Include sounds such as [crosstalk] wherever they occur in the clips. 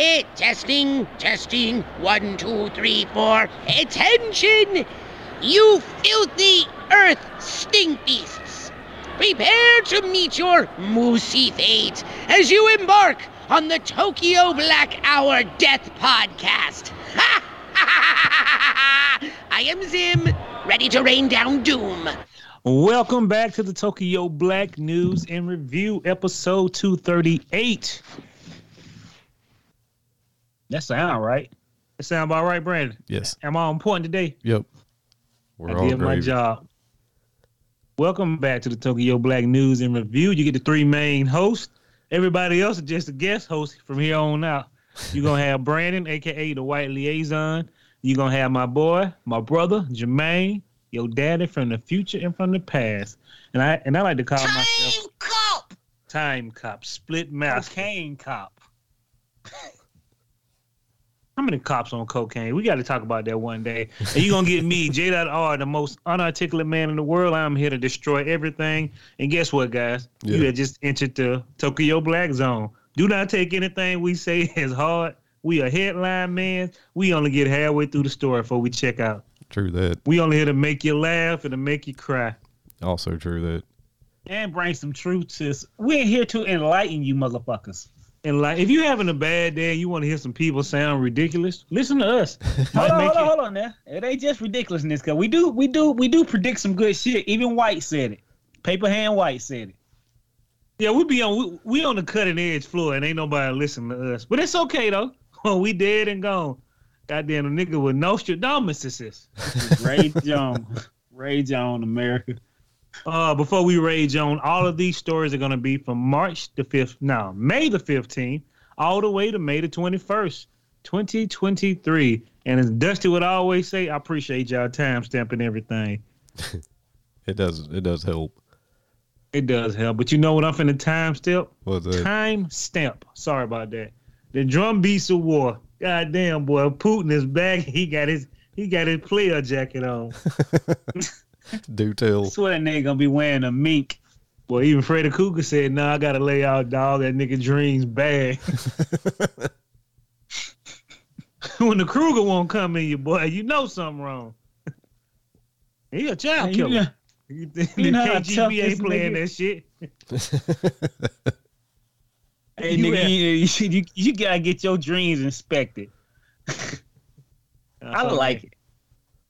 Eh, testing, testing. One, two, three, four. Attention! You filthy earth stink beasts! Prepare to meet your moosey fate as you embark on the Tokyo Black Hour Death Podcast. Ha! I am Zim, ready to rain down doom. Welcome back to the Tokyo Black News and Review, episode 238. That sound right. That sound about right, Brandon. Yes. Am I on point today? Yep. We're I all did my job. Welcome back to the Tokyo Black News and Review. You get the three main hosts. Everybody else is just a guest host from here on out. You're gonna have Brandon, aka the White Liaison. You're gonna have my boy, my brother, Jermaine, your daddy from the future and from the past. And I and I like to call myself Time cop! Time Cop, Split Master. Cocaine Cop. [laughs] How many cops on cocaine? We got to talk about that one day. And you're going to get me, [laughs] J.R., the most unarticulate man in the world. I'm here to destroy everything. And guess what, guys? You Yeah. had just entered the Tokyo Black Zone. Do not take anything we say [laughs] as hard. We are headline man. We only get halfway through the story before we check out. True that. We only here to make you laugh and to make you cry. Also true that. and bring some truth to us. We're here to enlighten you motherfuckers. And like, if you're having a bad day and you want to hear some people sound ridiculous, listen to us. [laughs] Hold on, hold on, hold on now. It ain't just ridiculousness, cause we do, we do, we do predict some good shit. Even White said it. Paper Hand White said it. Yeah, we be on we, we on the cutting edge floor and ain't nobody listening to us. But it's okay though. [laughs] We dead and gone. Goddamn a nigga with Nostradamus. is this. Rage on, rage on, America. Uh before we rage on, all of these stories are gonna be from March the fifth now, May the fifteenth, all the way to May the twenty first, twenty twenty three. And as Dusty would always say, I appreciate y'all time stamping everything. [laughs] It does it does help. It does help. But you know what I'm finna time stamp? What's that? Time stamp. Sorry about that. The drum beats of war. God damn, boy. Putin is back. [laughs] He got his he got his player jacket on. [laughs] [laughs] Do tell. I swear that nigga gonna be wearing a mink. Boy, even Freddy Krueger said, nah, I gotta lay out dog. That nigga dreams bad. [laughs] when the Krueger won't come in you, boy, you know something wrong. [laughs] he a child You killer. know- You think you the know how tough KGB ain't this playing nigga- that shit? Hey, You nigga, have- you, you, you, you gotta get your dreams inspected. I like it.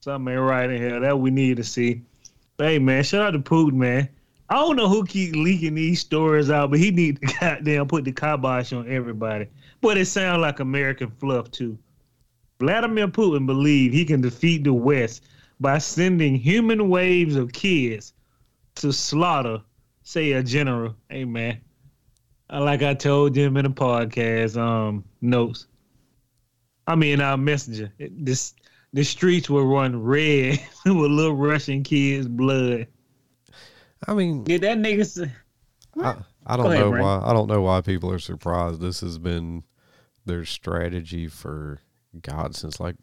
Something ain't right in here that we need to see. Hey man, shout out to Putin, man. I don't know who keep leaking these stories out, but he need to [laughs] goddamn put the kibosh on everybody. But it sounds like American fluff too. Vladimir Putin believed he can defeat the West by sending human waves of kids to slaughter, say a general. Hey man. Like I told him in the podcast um notes. I mean our messenger. This the streets will run red [laughs] with little Russian kids' blood. I mean Did that nigga say? I, I don't ahead, know why I don't know why people are surprised. This has been their strategy for God since like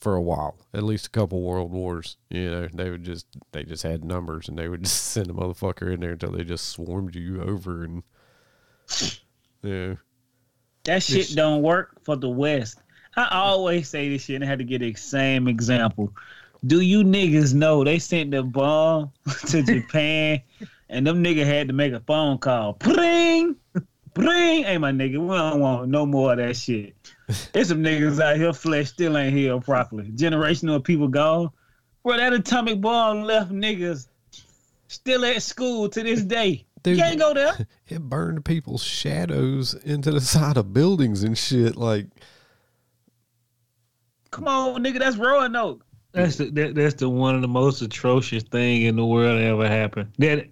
for a while. At least a couple world wars. You know, they would just they just had numbers and they would [laughs] just send a motherfucker in there until they just swarmed you over and yeah. That shit don't work for the West. I always say this shit and I had to get the same example. Do you niggas know they sent the bomb [laughs] to Japan and them niggas had to make a phone call? Bring, bring. Hey, my nigga, we don't want no more of that shit. [laughs] There's some niggas out here, flesh still ain't healed properly. Generational people gone. Bro, that atomic bomb left niggas still at school to this day. Dude, you can't go there. [laughs] it burned people's shadows into the side of buildings and shit. Like, Come on, nigga, that's Roanoke. That's the that, that's the one of the most atrocious thing in the world that ever happened. That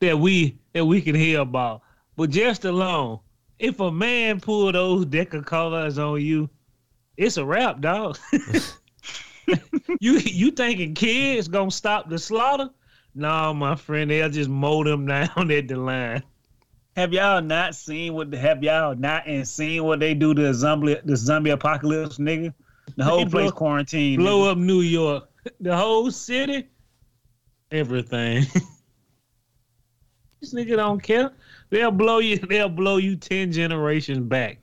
that we that we can hear about. But just alone, if a man pull those colors on you, it's a wrap, dog. [laughs] you you thinking kids gonna stop the slaughter? No, my friend, they'll just mow them [laughs] down at the line. Have y'all not seen what? Have y'all not and seen what they do to the zombie the zombie apocalypse, nigga? The whole They blow- place quarantined. Blow nigga. up New York, the whole city, everything. [laughs] this nigga don't care. They'll blow you. They'll blow you ten generations back.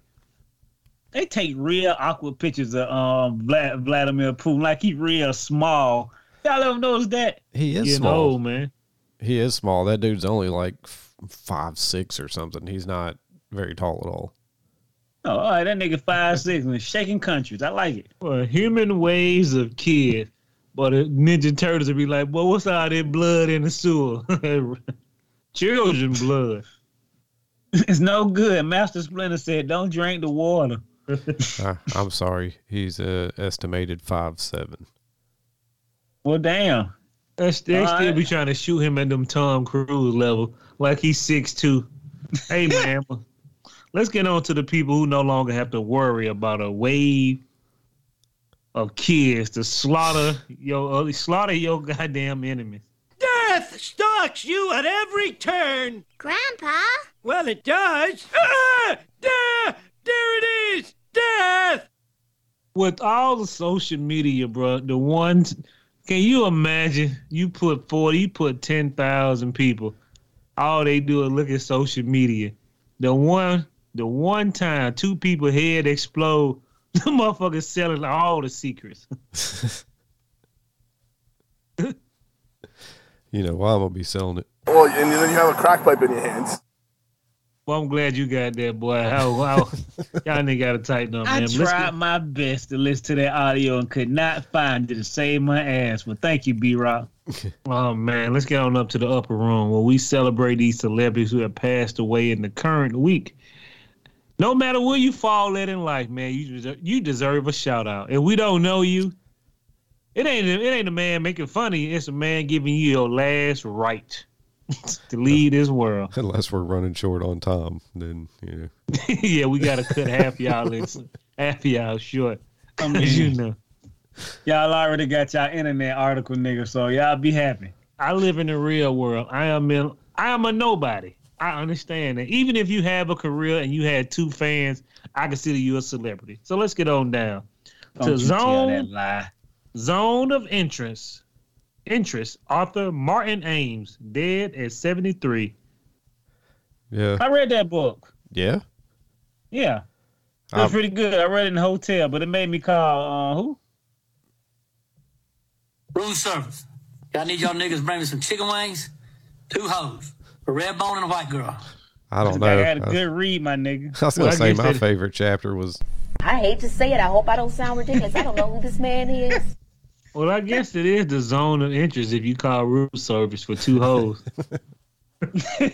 they take real awkward pictures of um Vlad, Vladimir Putin, like he real small. Y'all ever notice that? He is You small. know, man. He is small. That dude's only like f- five six or something. He's not very tall at all. Oh, all right, that nigga five six and shaking countries. I like it. Well, human ways of kid. But the Ninja Turtles would be like, well, what's all that blood in the sewer? [laughs] Children blood. [laughs] It's no good. Master Splinter said, "Don't drink the water." [laughs] I, I'm sorry. He's uh, estimated five seven. Well, damn. That's, they All still right. be trying to shoot him at them Tom Cruise level, like he's six two. Hey man, let's get on to the people who no longer have to worry about a wave of kids to slaughter your uh, slaughter your goddamn enemies. Death stalks you at every turn. Grandpa? Well, it does. Ah! There, there it is. Death. With all the social media, bro, the ones can you imagine? You put forty, you put ten thousand people. All they do is look at social media. The one, the one time two people head explode, [laughs] the motherfuckers selling all the secrets. [laughs] You know, why I'm gonna be selling it. Well, and then you have a crack pipe in your hands. Well, I'm glad you got that, boy. How, how [laughs] y'all nigga got to tighten up, I man. Let's tried get- my best to listen to that audio and could not find it to save my ass. But thank you, B Rock. Oh man, let's get on up to the upper room where we celebrate these celebrities who have passed away in the current week. No matter where you fall at in life, man, you deserve, you deserve a shout out. If we don't know you, it ain't it ain't a man making funny. It's a man giving you your last right [laughs] to lead this world. [laughs] Unless we're running short on time, then you [laughs] know. yeah, we gotta cut half y'all in, half y'all short, I as mean, you know. y'all already got y'all internet article, nigga. So y'all be happy. I live in the real world. I am in, I am a nobody. I understand that. Even if you have a career and you had two fans, I consider you a celebrity. So let's get on down Don't to you tell that zone zone of interest. Interest. Author Martin Amis dead at seventy three. Yeah, I read that book. yeah. Yeah. It was Um, pretty good. I read it in the hotel, but it made me call uh who? Room service. Y'all need y'all niggas bring me some chicken wings, two hoes, a red bone and a white girl. I don't know. I had a good read, my nigga. I was gonna Well, I say guess my that- favorite chapter was I hate to say it. I hope I don't sound ridiculous. I don't know who this man is. [laughs] Well, I guess it is the zone of interest if you call room service for two hoes. [laughs]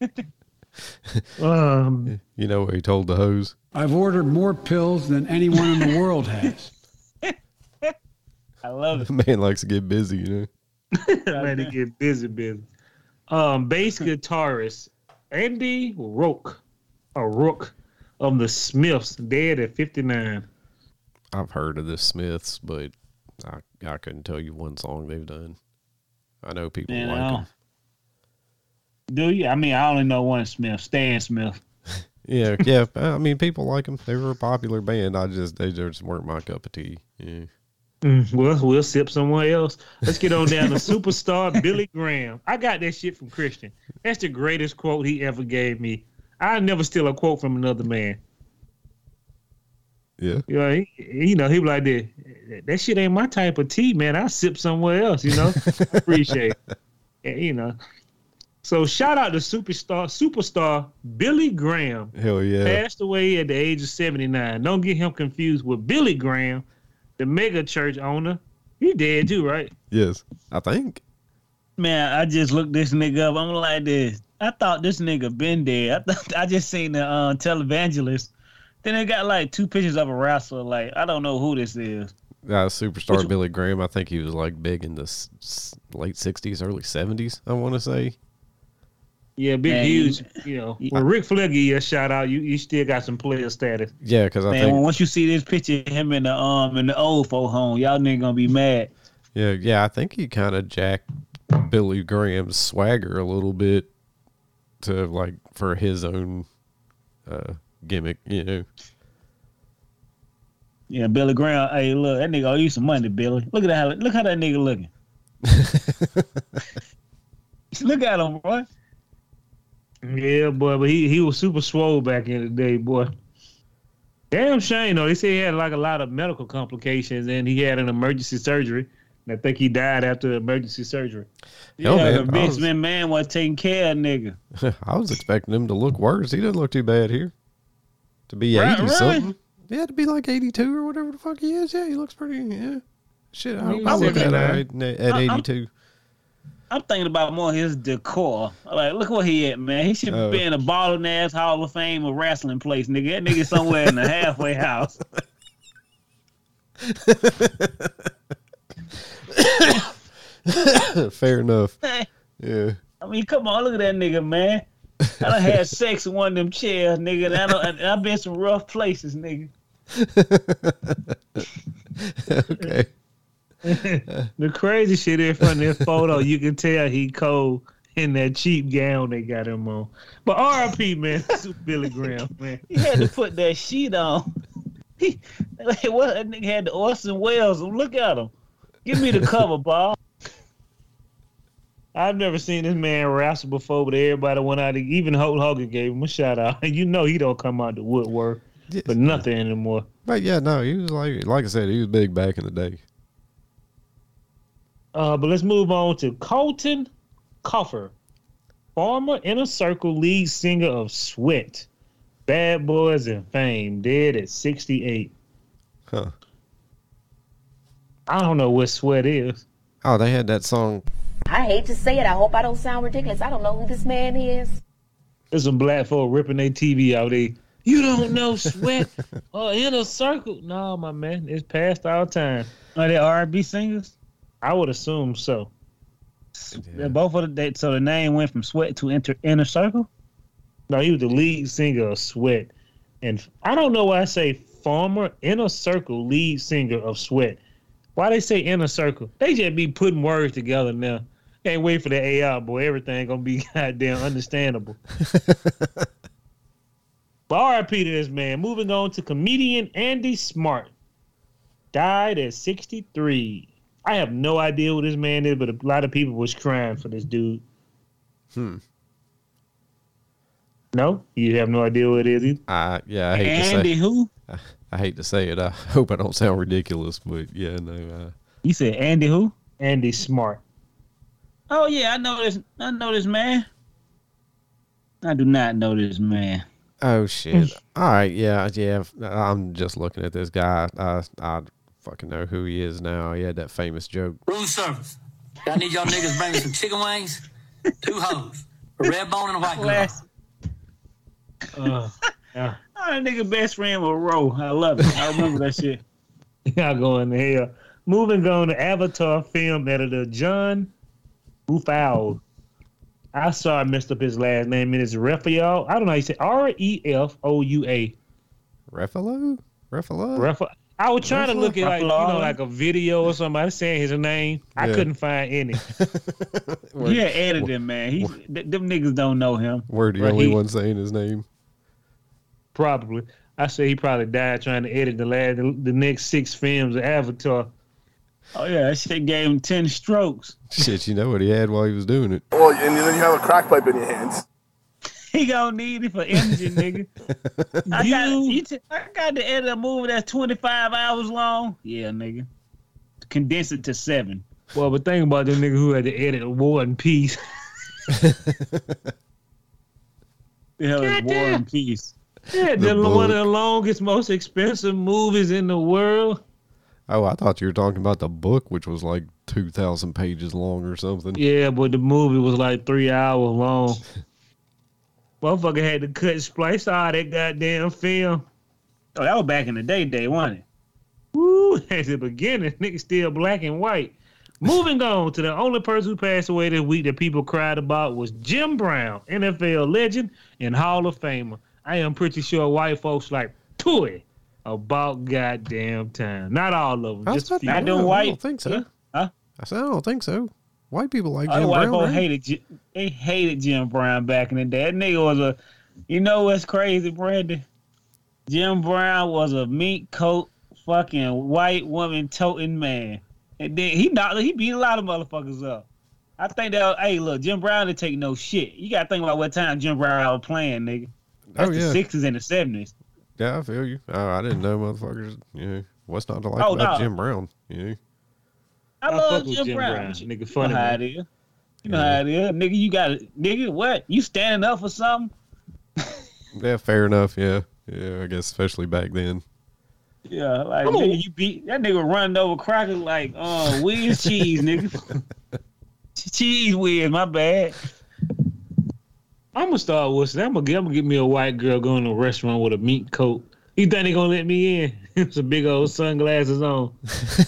[laughs] um, you know what he told the hose. I've ordered more pills than anyone in the world has. I love it. The Man likes to get busy, you know. Man, to get busy, busy. Um, bass [laughs] guitarist Andy Rourke, a Rourke, of the Smiths, dead at 59. I've heard of the Smiths, but I I couldn't tell you one song they've done. I know people Man, like I them. don't- Do you? I mean, I only know one Smith, Stan Smith. [laughs] Yeah, yeah. I mean, people like them. They were a popular band. I just they just weren't my cup of tea. Yeah. Mm, well, we'll sip somewhere else. Let's get on down to superstar [laughs] Billy Graham. I got that shit from Christian. That's the greatest quote he ever gave me. I never steal a quote from another man. Yeah. You know, he, you know, he be like that. That shit ain't my type of tea, man. I sip somewhere else. You know, [laughs] appreciate. It. Yeah, you know. So shout out to superstar superstar Billy Graham. Hell yeah. Passed away at the age of seventy nine. Don't get him confused with Billy Graham, the mega church owner. He dead too, right? Yes. I think. Man, I just looked this nigga up. I'm like this. I thought this nigga been dead. I thought [laughs] I just seen the uh, televangelist. Then they got like two pictures of a wrestler. Like I don't know who this is. Uh, superstar Billy Graham. I think he was like big in the s- s- late '60s, early '70s. I want to say. Yeah, big Man, huge. You know, when Ric Flair give you a shout out, you, you still got some player status. Yeah, because I Man, think. once you see this picture of him in the um in the old folk home, y'all nigga gonna be mad. Yeah, yeah. I think he kind of jacked Billy Graham's swagger a little bit to like for his own uh, gimmick. You know. Yeah, Billy Graham. Hey, look, that nigga owe you some money, Billy. Look at that. Look how that nigga looking. [laughs] look at him, boy. Yeah, boy, but he, he was super swole back in the day, boy. Damn shame though. They say he had like a lot of medical complications and he had an emergency surgery. And I think he died after the emergency surgery. Hell, yeah, man, the I bitch was- man, man was taking care of nigga. [laughs] I was expecting him to look worse. He doesn't look too bad here. To be Right, eighty right. something. Yeah, to be like eighty two or whatever the fuck he is. Yeah, he looks pretty. Yeah. Shit, I, He's I look at at, at eighty two. I'm thinking about more his decor. Like, look where he at, man. He should Oh. be in a balling ass Hall of Fame or wrestling place, nigga. That nigga somewhere in the halfway house. [laughs] Fair enough. Yeah. I mean, come on, look at that nigga, man. I done had [laughs] sex in one of them chairs, nigga. And I done, and I've been some rough places, nigga. [laughs] okay. [laughs] The crazy shit is from this photo, you can tell he cold in that cheap gown they got him on. But RIP, man, to Billy Graham, [laughs] man. He had to put that sheet on. He, like, what? That nigga had the Orson Welles. Look at him. Give me the cover, [laughs] Bob. I've never seen this man wrestle before, but everybody went out. Even Hulk Hogan gave him a shout out. You know he don't come out the woodwork Yeah. for nothing anymore. But yeah, no, he was like like I said, he was big back in the day. Uh, but let's move on to Calton Coffie, former Inner Circle lead singer of Sweat, Bad Boys and Fame, dead at 68. Huh. I don't know what Sweat is. Oh, they had that song. I hate to say it. I hope I don't sound ridiculous. I don't know who this man is. There's some black folk ripping their TV out there. You don't know Sweat [laughs] or Inner Circle? No, my man, it's past our time. Are they R&B singers? I would assume so. Yeah. Both of the they, so the name went from Sweat to Inter, Inner Circle. No, he was the lead singer of Sweat. And I don't know why I say former Inner Circle lead singer of Sweat. Why they say Inner Circle? They just be putting words together now. Can't wait for the AI, boy. Everything gonna be [laughs] goddamn understandable. [laughs] but RIP to this man. Moving on to comedian Andy Smart. Died at 63. I have no idea what this man is, but a lot of people was crying for this dude. Hmm. No? You have no idea what it is either? I yeah, I hate Andy to who? say I hate to say it. I [laughs] hope I don't sound ridiculous, but yeah, no. Uh, You said Andy who? Andy Smart. Oh yeah, I know this. I know this man. I do not know this man. oh shit. All right, yeah, yeah. I'm just looking at this guy. I I fucking know who he is now. He had that famous joke. Room service. I need y'all niggas bring me some chicken wings, two hoes, a red bone and a white girl. Class. Uh, yeah. [laughs] Oh, that nigga best friend was Ro. I love it. I remember that shit. [laughs] Y'all going to hell. Moving on to Avatar film editor John Rufal. I saw I messed up his last name. It is Raphael. I don't know how you say R E F O U A. Ruffalo? Ruffalo? Raphael. I was trying to look at like you know like a video or somebody saying his name. I couldn't find any. [laughs] Where- Yeah, edited man. He, th- them niggas don't know him. We're the Right, only he- one saying his name. Probably. I say he probably died trying to edit the last the, the next six films of Avatar. Oh yeah, that shit gave him ten strokes. Shit, you know what he had while he was doing it. Well, and then you have a crack pipe in your hands. [laughs] He gonna need it for energy, nigga. [laughs] I got, you t- I got to edit a movie that's twenty five hours long. Yeah, nigga. Condense it to seven. Well, but think about the nigga who had to edit War and Peace. The hell is War and Peace? Yeah, The the, one of the longest, most expensive movies in the world. Oh, I thought you were talking about the book, which was like 2,000 pages long or something. Yeah, but the movie was like three hours long. [laughs] Motherfucker had to cut and splice all that goddamn film. Oh, that was back in the day, day, wasn't it? Woo, [laughs] at the beginning, nigga still black and white. Moving on to the only person who passed away this week that people cried about was Jim Brown, NFL legend and Hall of Famer. I am pretty sure white folks like toy about goddamn time. Not all of them, I was just a about few. to- Not them I don't think so. Yeah. Huh? I said, I don't think so. White people like the Jim white Brown. folks right? hated they hated Jim Brown back in the day. That nigga was a you know what's crazy, Brandon? Jim Brown was a meat coat fucking white woman toting man. And then he knocked he beat a lot of motherfuckers up. I think that hey look, Jim Brown didn't take no shit. You gotta think about what time Jim Brown was playing, nigga. That's Oh, the yeah. sixties and the seventies. Yeah, I feel you. Oh, I didn't know motherfuckers. Yeah, what's not to like Oh, about no. Jim Brown? Know, I, I love fuck with Jim, Jim Brown. Brown. You Nigga know funny, how it is. You know how it is, nigga. You got it, nigga. What? You standing up for something? [laughs] yeah, fair enough. Yeah, yeah. I guess especially back then. Yeah, like I'm nigga, you beat that nigga running over crackers like uh Whiz cheese, [laughs] nigga. [laughs] cheese whiz, my bad. I'm gonna start with I'm gonna get I'm gonna get me a white girl going to a restaurant with a meat coat. You think they gonna let me in? [laughs] Some big old sunglasses on.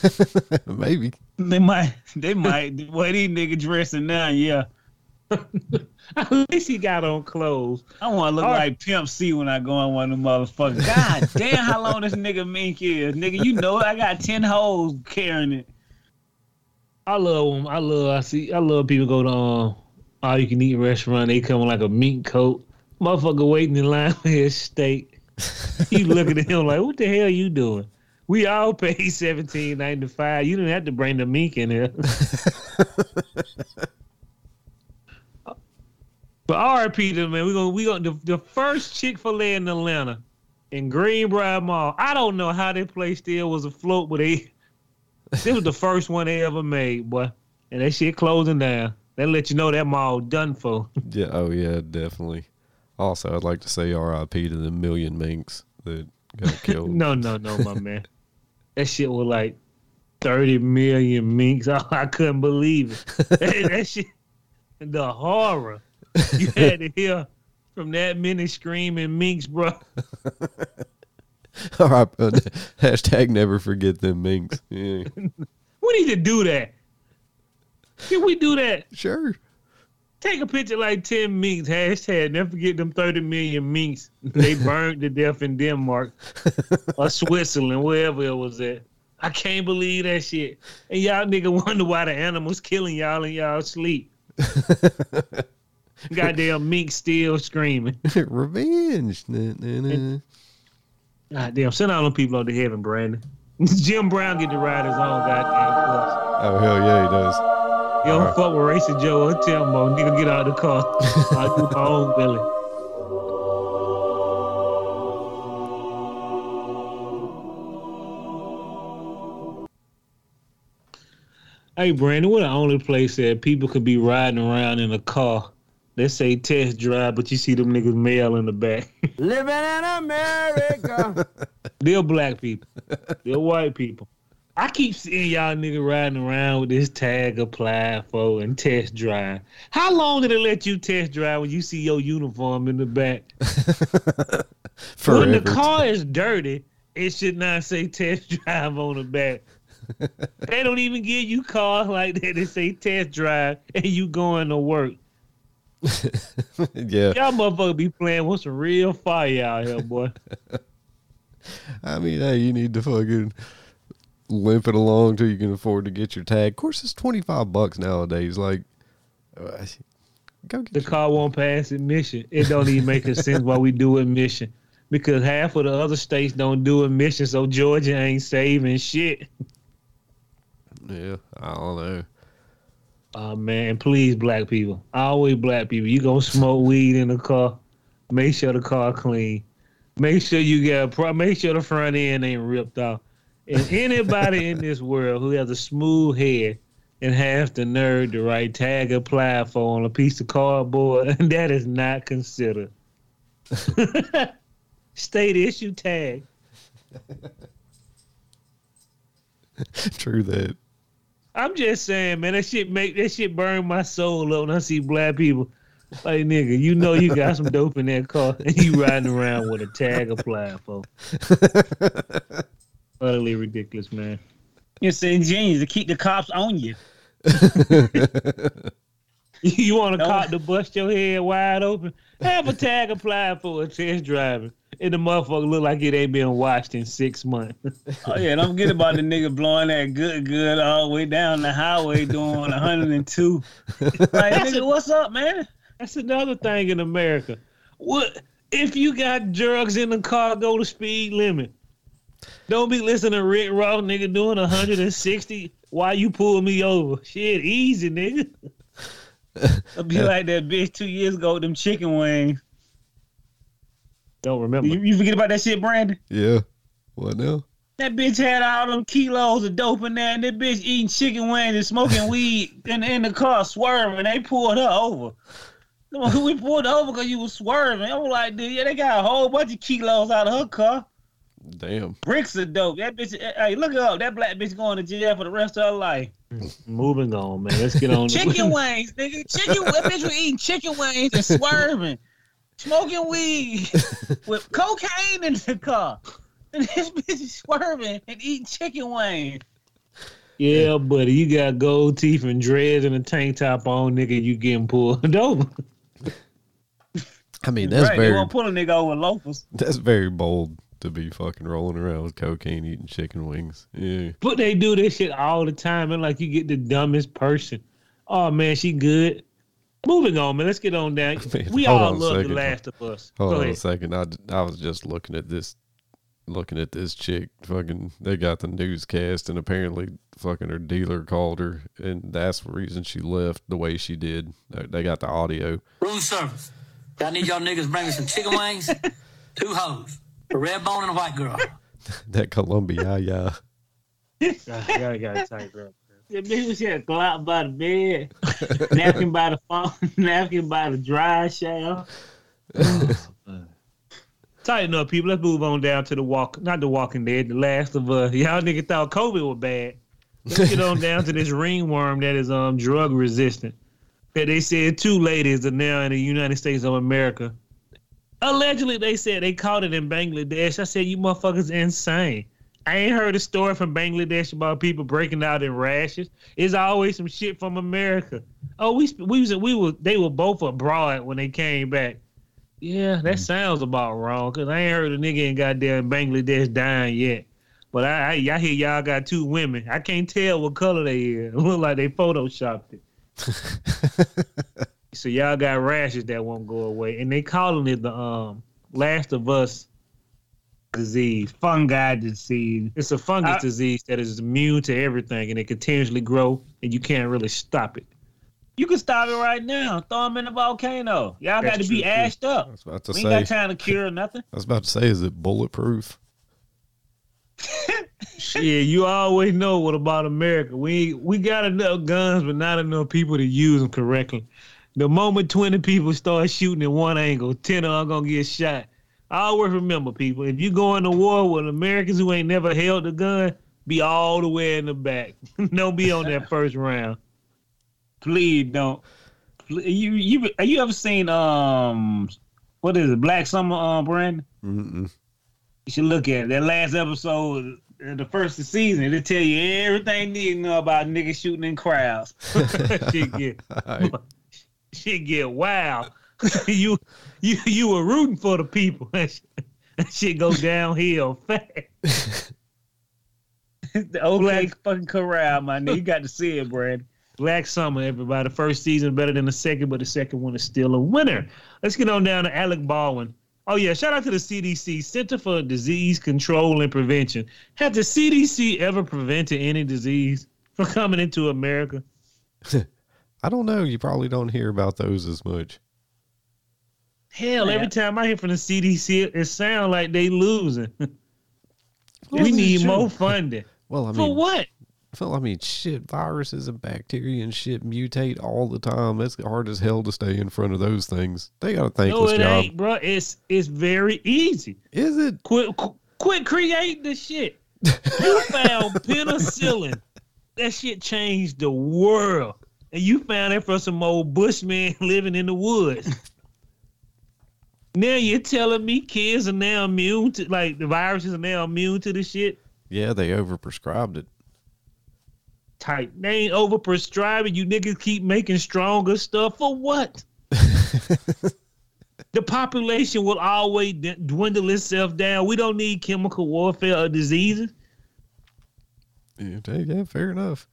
[laughs] Maybe. They might, they might. the way these niggas dressing now, yeah. [laughs] At least he got on clothes. I want to look All right. like Pimp C when I go on one of them motherfuckers. God damn, how long this nigga mink is, nigga? You know I got ten holes carrying it. I love them. I love. I see. I love people go to um, all you can eat restaurant. They come in like a mink coat. Motherfucker waiting in line for his steak. [laughs] you looking at him like, what the hell you doing? We all pay seventeen ninety five. You didn't have to bring the mink in here. [laughs] but RIP to man, we gonna we gonna the, the first Chick Fil A in Atlanta in Greenbriar Mall. I don't know how that place still was afloat, but they this was the first one they ever made, boy. And that shit closing down. That let you know that mall done for. Yeah. Oh yeah, definitely. Also, I'd like to say R.I.P. to the million minks that got [laughs] killed. no, no, no, my man. That shit was like 30 million minks. [laughs] Oh, I couldn't believe it. [laughs] that, that shit, the horror you had to hear from that many screaming minks, bro. All right. uh, hashtag never forget them minks. Yeah. We need to do that. Can we do that? Sure. Take a picture like 10 minks, hashtag, never forget them 30 million minks. They [laughs] burned to death in Denmark or [laughs] Switzerland, wherever it was at. I can't believe that shit. And y'all nigga wonder why the animals killing y'all in y'all sleep. [laughs] Goddamn mink still screaming. Revenge. Nah, nah, nah. Goddamn, send all them people up to heaven, Brandon. Jim Brown get to ride his own goddamn course. Oh hell yeah, he does. You don't All right. fuck with Racing Joe or Timbo. Nigga, get out of the car. [laughs] I do my own Billy. Hey, Brandon, we're the only place that people could be riding around in a car. They say test drive, but you see them niggas mail in the back. Living in America. [laughs] They're black people. They're white people. I keep seeing y'all niggas riding around with this tag applied for and test drive. How long did it let you test drive when you see your uniform in the back? [laughs] When the car is dirty, it should not say test drive on the back. [laughs] they don't even give you cars like that that say test drive and you going to work. [laughs] yeah. Y'all motherfuckers be playing with some real fire out here, boy. I mean, hey, you need to fucking limp it along till you can afford to get your tag. Of course, it's twenty five bucks nowadays. Like, uh, go get the your- car won't pass admission. It don't even make a [laughs] sense why we do admission. Because half of the other states don't do admission, so Georgia ain't saving shit. Yeah, I don't know. Oh man, please, black people. Always black people. You gonna smoke weed in the car. Make sure the car clean. Make sure you get a pro make sure the front end ain't ripped off. And anybody in this world who has a smooth head and has the nerve to write tag apply for on a piece of cardboard, [laughs] that is not considered. [laughs] State issue tag. [laughs] True that. I'm just saying, man, that shit make that shit burn my soul up when I see black people. Like nigga, you know you got some dope in that car and you riding around with a tag applied for. Utterly ridiculous, man. It's ingenious to keep the cops on you. [laughs] [laughs] You want a No. cop to bust your head wide open? Have a tag applied for a test driving. And the motherfucker look like it ain't been washed in six months. [laughs] Oh yeah, don't forget about the nigga blowing that good good all the way down the highway doing 102. Like nigga, what's up, man? That's another thing in America. What if you got drugs in the car? Go to speed limit. Don't be listening to Rick Ross, nigga, doing 160 while you pull me over. Shit, easy, nigga. [laughs] It'll be like that bitch two years ago with them chicken wings. Don't remember. You, you forget about that shit, Brandon? Yeah. What now? That bitch had all them kilos of dope in there, and that bitch eating chicken wings and smoking [laughs] weed in, in the car, swerving. They pulled her over. [laughs] We pulled over because you was swerving. I was like, dude, yeah, they got a whole bunch of kilos out of her car. Damn. Bricks of dope. That bitch, hey, look her up. That black bitch going to jail for the rest of her life. Moving on, man. Let's get on. Chicken [laughs] wings, nigga. Chicken. That bitch was eating chicken wings and swerving, smoking weed [laughs] with cocaine in the car. And this bitch is swerving and eating chicken wings. Yeah, buddy, you got gold teeth and dreads and a tank top on, nigga. You getting pulled [laughs] over? I mean, that's right, they very won't pull a nigga over loafers. that's very bold to be fucking rolling around with cocaine, eating chicken wings. Yeah. But they do this shit all the time, and like you get the dumbest person. Oh man, she good. Moving on, man. Let's get on down. [laughs] Man, we all love The. Last of Us. Hold Go on a second. I, I was just looking at this, looking at this chick. Fucking, they got the newscast, and apparently, fucking her dealer called her, and that's the reason she left the way she did. They- They got the audio. Room service. I need y'all niggas bring me some chicken wings, [laughs] two hoes, a red bone and a white girl. [laughs] That Columbia, yeah. Ah, gotta, [laughs] gotta tighten up. That bitch was here glop by the bed, [laughs] napkin by the phone, napkin by the dry shaft. [sighs] Tighten up, people. Let's move on down to the walk, not the Walking Dead, the Last of Us. Y'all nigga thought COVID was bad. Let's get on down to this ringworm that is um drug resistant. That they said two ladies are now in the United States of America. Allegedly, they said they caught it in Bangladesh. I said, you motherfuckers insane. I ain't heard a story from Bangladesh about people breaking out in rashes. It's always some shit from America. Oh, we we was we were they were both abroad when they came back. Yeah, that mm. sounds about wrong. Cause I ain't heard a nigga in goddamn Bangladesh dying yet. But I, I, I hear y'all got two women. I can't tell what color they is. It [laughs] look like they photoshopped it. [laughs] so y'all got rashes that won't go away, and they calling it the um Last of Us disease. Fungi disease. It's a fungus I- disease that is immune to everything, and it continuously grow, and you can't really stop it. You can stop it right now. Throw them in the volcano. Y'all got to be true, ashed up. I was about to We ain't got time to cure [laughs] nothing. I was about to say, is it bulletproof? [laughs] Yeah, you always know what about America. We we got enough guns, but not enough people to use them correctly. The moment twenty people start shooting at one angle, ten are gonna get shot. I always remember, people, if you go into war with Americans who ain't never held a gun, be all the way in the back. [laughs] Don't be on that [laughs] first round. Please don't. Pl- You you you ever seen um what is it Black Summer um Brandon? Mm-mm. You should look at it. that last episode, uh, the first of the season. It'll tell you everything you need to know about niggas shooting in crowds. [laughs] shit get Alright. Shit get wild. [laughs] you you you were rooting for the people. [laughs] That shit, that shit go downhill [laughs] fast. the okay fucking corral, my nigga. You got to see it, Brandon. Black Summer, everybody. The first season better than the second, but the second one is still a winner. Let's get on down to Alec Baldwin. Oh yeah, shout out to the CDC, Center for Disease Control and Prevention. Have the CDC ever prevented any disease from coming into America? I don't know. You probably don't hear about those as much. Hell, Yeah. every time I hear from the CDC, it sounds like they losing. [laughs] we need true. more [laughs] funding. Well, I mean, For mean, what? well, I mean, shit, viruses and bacteria and shit mutate all the time. It's hard as hell to stay in front of those things. They got a No, thankless it job. ain't, bro. It's it's very easy. Is it? Quit qu- quit creating the shit. You [laughs] found penicillin. That shit changed the world. And you found it from some old bushman [laughs] living in the woods. [laughs] Now you're telling me kids are now immune to like the viruses are now immune to the shit. Yeah, they overprescribed it. Type they ain't overprescribing. You niggas keep making stronger stuff for what? [laughs] the population will always d- dwindle itself down. We don't need chemical warfare or diseases. Yeah, yeah, fair enough.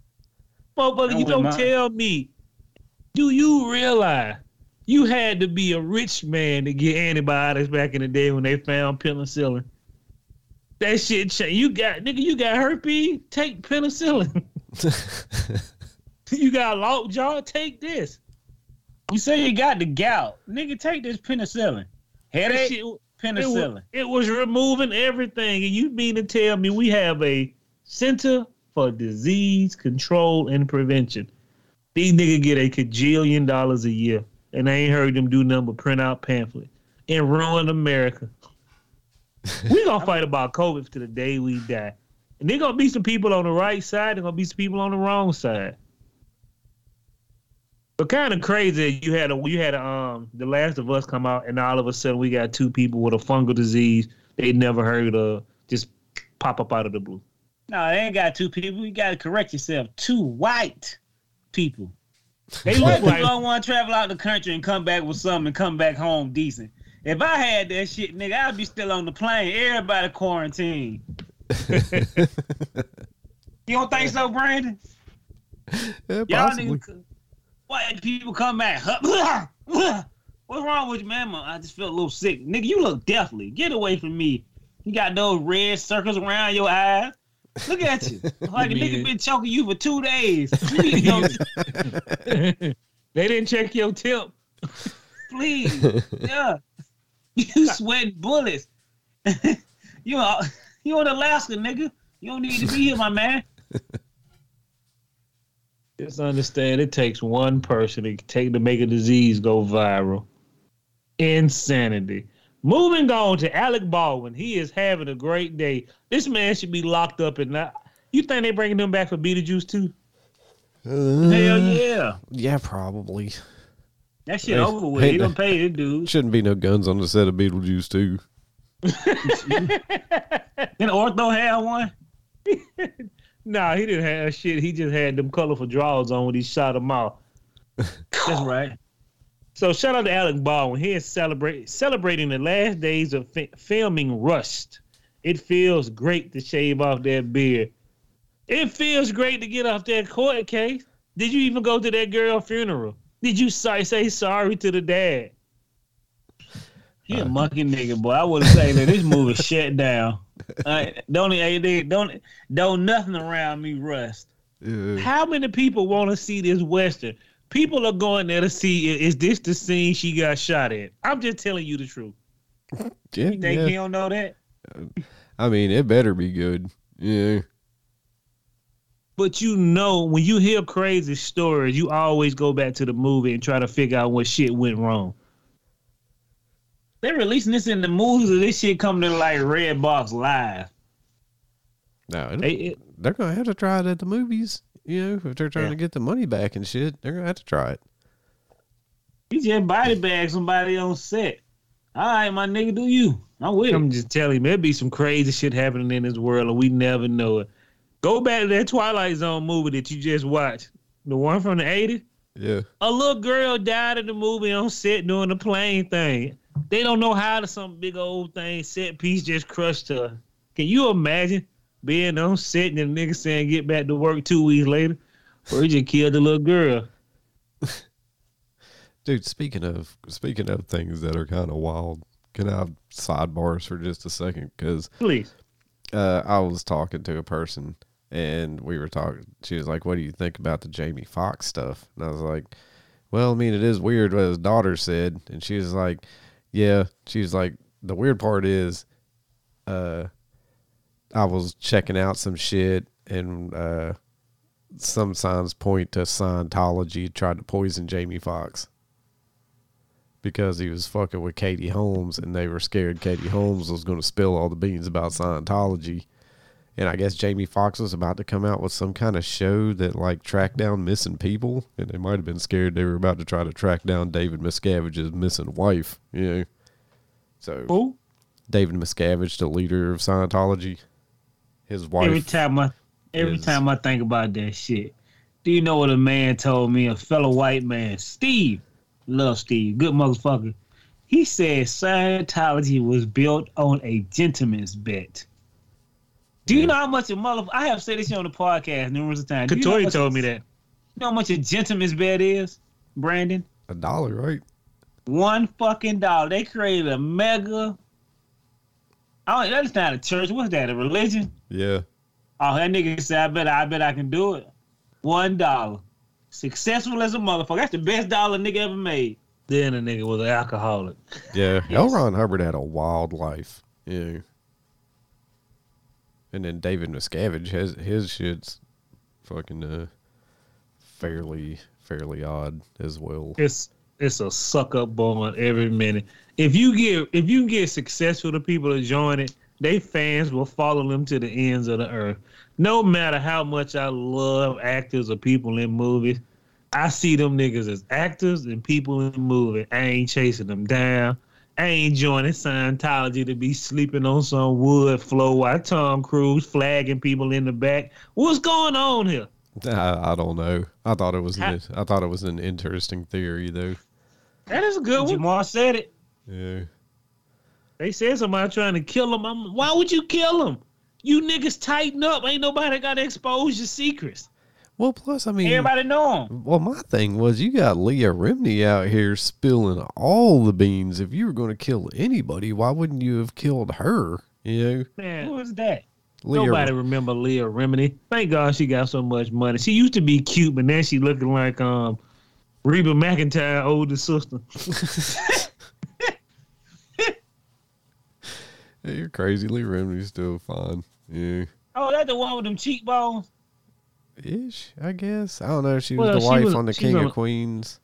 Motherfucker, I'm you don't tell me. Do you realize you had to be a rich man to get antibiotics back in the day when they found penicillin? That shit changed. You got nigga, you got herpes? Take penicillin. [laughs] you got lockjaw? Take this. You say you got the gout, nigga. Take this penicillin. Headache, shit, It was, Penicillin. it was removing everything. And you mean to tell me we have a Center for Disease Control and Prevention. These niggas get a cajillion dollars a year. And I ain't heard them do nothing but print out pamphlets and ruin America. we gonna [laughs] fight about COVID to the day we die. And there gonna be some people on the right side, there gonna be some people on the wrong side. But kind of crazy, you had a you had a, um the Last of Us come out, and all of a sudden we got two people with a fungal disease they never heard of just pop up out of the blue. No, they ain't got two people. You got to correct yourself. Two white people. They White look people don't want to travel out the country and come back with something and come back home decent. If I had that shit, nigga, I'd be still on the plane. Everybody quarantined. [laughs] You don't think so, Brandon? Yeah, Y'all niggas, white people come back. [laughs] What's wrong with you, man? I just feel a little sick. Nigga, you look deathly. Get away from me. You got those red circles around your eyes. Look at you. [laughs] Like a nigga been choking you for two days. You need to [laughs] [laughs] they didn't check your tip. please. Yeah. You sweating bullets. you are, you in Alaska, nigga. You don't need to be here, my man. Just understand it takes one person to take to make a disease go viral. Insanity. Moving on to Alec Baldwin. He is having a great day. This man should be locked up and not. You think they're bringing him back for Beetlejuice too? Uh, Hell yeah. Yeah, probably. That shit Hey, over with. hey, He done pay it, dude. Shouldn't be no guns on the set of Beetlejuice too. Then Ortho had one. [laughs] Nah, he didn't have shit. He just had them colorful drawers on when he shot them out. That's right. So shout out to Alec Baldwin. He is celebrate, celebrating the last days of fi- filming Rust. It feels great to shave off that beard. It feels great to get off that court case. Did you even go to that girl funeral? Did you say, say sorry to the dad? He a monkey nigga, boy. I would say that this movie [laughs] shut down. Uh, don't don't don't nothing around me rust. Yeah. How many people want to see this western? People are going there to see is this the scene she got shot at? I'm just telling you the truth. [laughs] Yeah, You think yeah. he don't know that? I mean, it better be good. Yeah. But you know, when you hear crazy stories, you always go back to the movie and try to figure out what shit went wrong. They're releasing this in the movies or this shit coming to like Red Box Live. No, They- it- they're gonna have to try it at the movies. You know, if they're trying Yeah. to get the money back and shit, they're gonna have to try it. You just body bag somebody on set. All right, my nigga, do you? I'm with. I'm just telling you, there'd be some crazy shit happening in this world and we never know it. Go back to that Twilight Zone movie that you just watched, the one from the 80s. Yeah. A little girl died in the movie on set doing the plane thing. They don't know how to some big old thing set piece just crushed her. Can you imagine being on set and the nigga saying get back to work two weeks later? Or he just killed the little girl. [laughs] Dude, speaking of speaking of things that are kind of wild, can I have sidebars for just a second? Because Please. uh, I was talking to a person and we were talking. She was like, "What do you think about the Jamie Foxx stuff?" And I was like, "Well, I mean, it is weird what his daughter said." And she was like, "Yeah." She was like, "The weird part is, uh, I was checking out some shit and uh, some signs point to Scientology tried to poison Jamie Foxx." Because he was fucking with Katie Holmes, and they were scared Katie Holmes was going to spill all the beans about Scientology. And I guess Jamie Foxx was about to come out with some kind of show that like tracked down missing people, and they might have been scared they were about to try to track down David Miscavige's missing wife. You know, so Who? David Miscavige, the leader of Scientology, his wife. Every time I every is- time I think about that shit, do you know what a man told me? A fellow white man, Steve, love Steve, good motherfucker. He said Scientology was built on a gentleman's bet. Do you know how much a motherfucker? I have said this shit on the podcast numerous times. Do you know how Katori told me that. You know how much a gentleman's bet is, Brandon? a dollar, right? One fucking dollar. They created a mega. Oh, that's not a church. What's that? A religion? Yeah, Oh, that nigga said, I bet, I bet I can do it. One dollar. Successful as a motherfucker. That's the best dollar nigga ever made. Then the nigga was an alcoholic. Yeah, L. Ron Hubbard had a wild life. Yeah. And then David Miscavige has his shit's fucking uh fairly fairly odd as well. It's it's a suck up bond every minute. If you get if you get successful, the people that join it, they fans will follow them to the ends of the earth. No matter how much I love actors or people in movies, I see them niggas as actors and people in the movie. I ain't chasing them down. I ain't joining Scientology to be sleeping on some wood floor while Tom Cruise flagging people in the back. What's going on here? I, I don't know. I thought it was an, I thought it was an interesting theory though. That is a good one. Jamar said it. Yeah. They said somebody trying to kill him. I'm, why would you kill him? You niggas tighten up. Ain't nobody got to expose your secrets. Well, plus I mean, Everybody know him. Well, my thing was you got Leah Remini out here spilling all the beans. If you were going to kill anybody, why wouldn't you have killed her? You know, Man, Who is that? Leah. nobody remember Leah Remini. Thank God she got so much money. She used to be cute, but now she looking like um Reba McEntire older sister. [laughs] Yeah, you're crazy. Lee Remini's still fine. Yeah. Oh, that the one with them cheekbones. Ish, I guess. I don't know. If she was Well, the she wife was- on the King on- of Queens.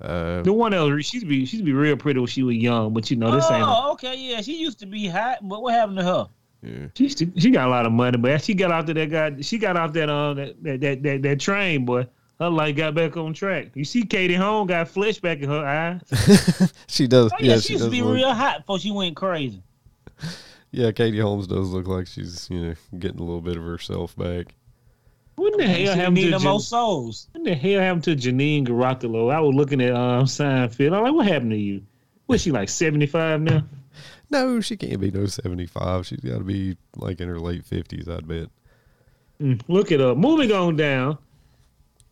Uh, The one that was she's be she's be real pretty when she was young, but you know this ain't. oh, okay, yeah. She used to be hot, but what happened to her? yeah. She she got a lot of money, but she got off to that guy. She got off that uh that that that, that, that train, boy. Her life got back on track. You see, Katie Holmes got flesh back in her eyes. [laughs] she does. Oh, yeah, yeah, she, she, used does. to be Look, real hot before she went crazy. Yeah, Katie Holmes does look like she's you know getting a little bit of herself back. What the hell She happened to no Jan- more souls. What the hell happened to Janeane Garofalo? I was looking at um Seinfeld. I'm like, what happened to you? Was she like 75 now? [laughs] No, she can't be no seventy five. She's got to be like in her late fifties, I'd bet. Mm, look it up. Moving on down.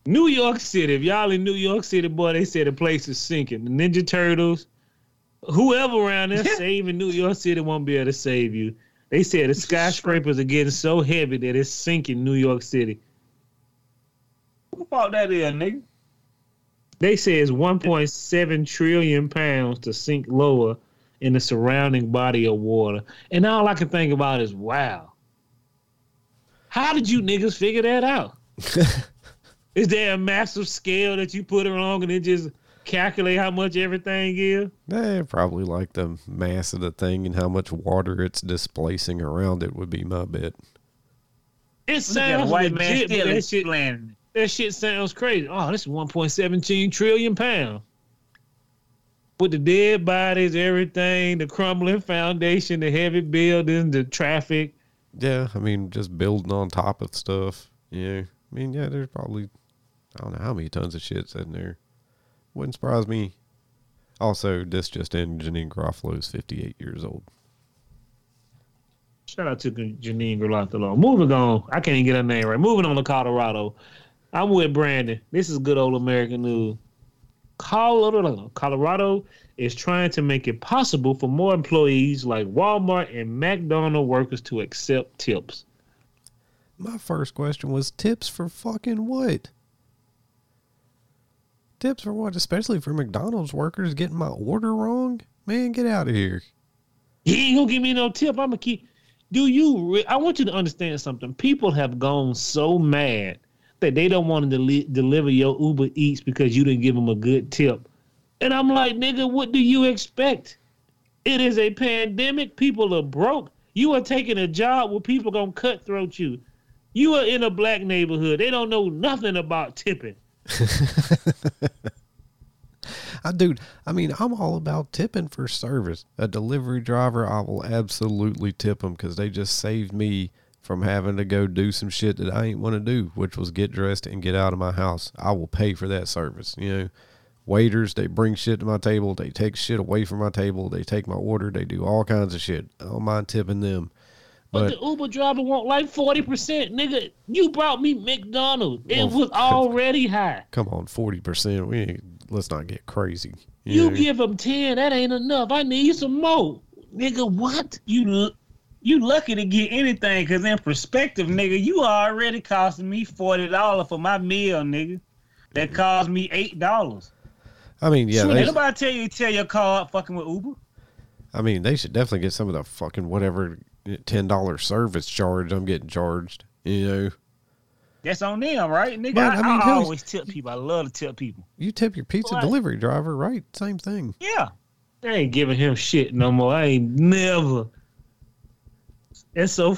New York City. If y'all in New York City, boy, they said the place is sinking. The Ninja Turtles, whoever around there saving New York City won't be able to save you. They said the skyscrapers are getting so heavy that it's sinking New York City. Who fault that is, nigga? They say it's 1.7 trillion pounds to sink lower in the surrounding body of water. And all I can think about is, wow. How did you niggas figure that out? [laughs] is there a massive scale that you put it on and it just calculate how much everything is? Eh, probably like the mass of the thing and how much water it's displacing around it would be my bet. It Look at a sounds white man legit, but still that shit, explaining. that shit sounds crazy. Oh, this is 1.17 trillion pounds. With the dead bodies, everything, the crumbling foundation, the heavy buildings, the traffic. Yeah, I mean, just building on top of stuff. Yeah, I mean, yeah, there's probably I don't know how many tons of shit's in there. Wouldn't surprise me. Also, this just in: Janeane Garofalo is 58 years old. Shout out to Janeane Garofalo. Moving on. I can't even get her name right. Moving on to Colorado. I'm with Brandon. This is good old American news. Colorado, Colorado is trying to make it possible for more employees like Walmart and McDonald workers to accept tips. My first question was tips for fucking what? Tips for what? Especially for McDonald's workers getting my order wrong? Man, get out of here. He ain't gonna give me no tip. I'm gonna keep. Do you? Re- I want you to understand something. People have gone so mad that they don't want to deli- deliver your Uber Eats because you didn't give them a good tip. And I'm like, nigga, what do you expect? It is a pandemic. People are broke. You are taking a job where people gonna cutthroat you. You are in a black neighborhood. They don't know nothing about tipping. I dude, I mean, I'm all about tipping for service. A delivery driver, I will absolutely tip them because they just saved me from having to go do some shit that I ain't want to do, which was get dressed and get out of my house. I will pay for that service. You know, waiters, they bring shit to my table, they take shit away from my table, they take my order, they do all kinds of shit. I don't mind tipping them. But, But the Uber driver want like 40%. Nigga, you brought me McDonald's. It Well, was already high. come on, forty percent. We ain't, let's not get crazy. You know? give them 10, that ain't enough. I need some more. Nigga, what? You you lucky to get anything, cause in perspective, nigga, you already costing me forty dollars for my meal, nigga. That cost me eight dollars. I mean, yeah, they, ain't tell you to tell your car up fucking with Uber. I mean, they should definitely get some of the fucking whatever ten dollar service charge I'm getting charged. You know, That's on them, right, nigga? But, I, I mean, I always tip people. I love to tip people. you tip your pizza delivery driver, right? Same thing. Yeah. I ain't giving him shit no more. I ain't never. And so,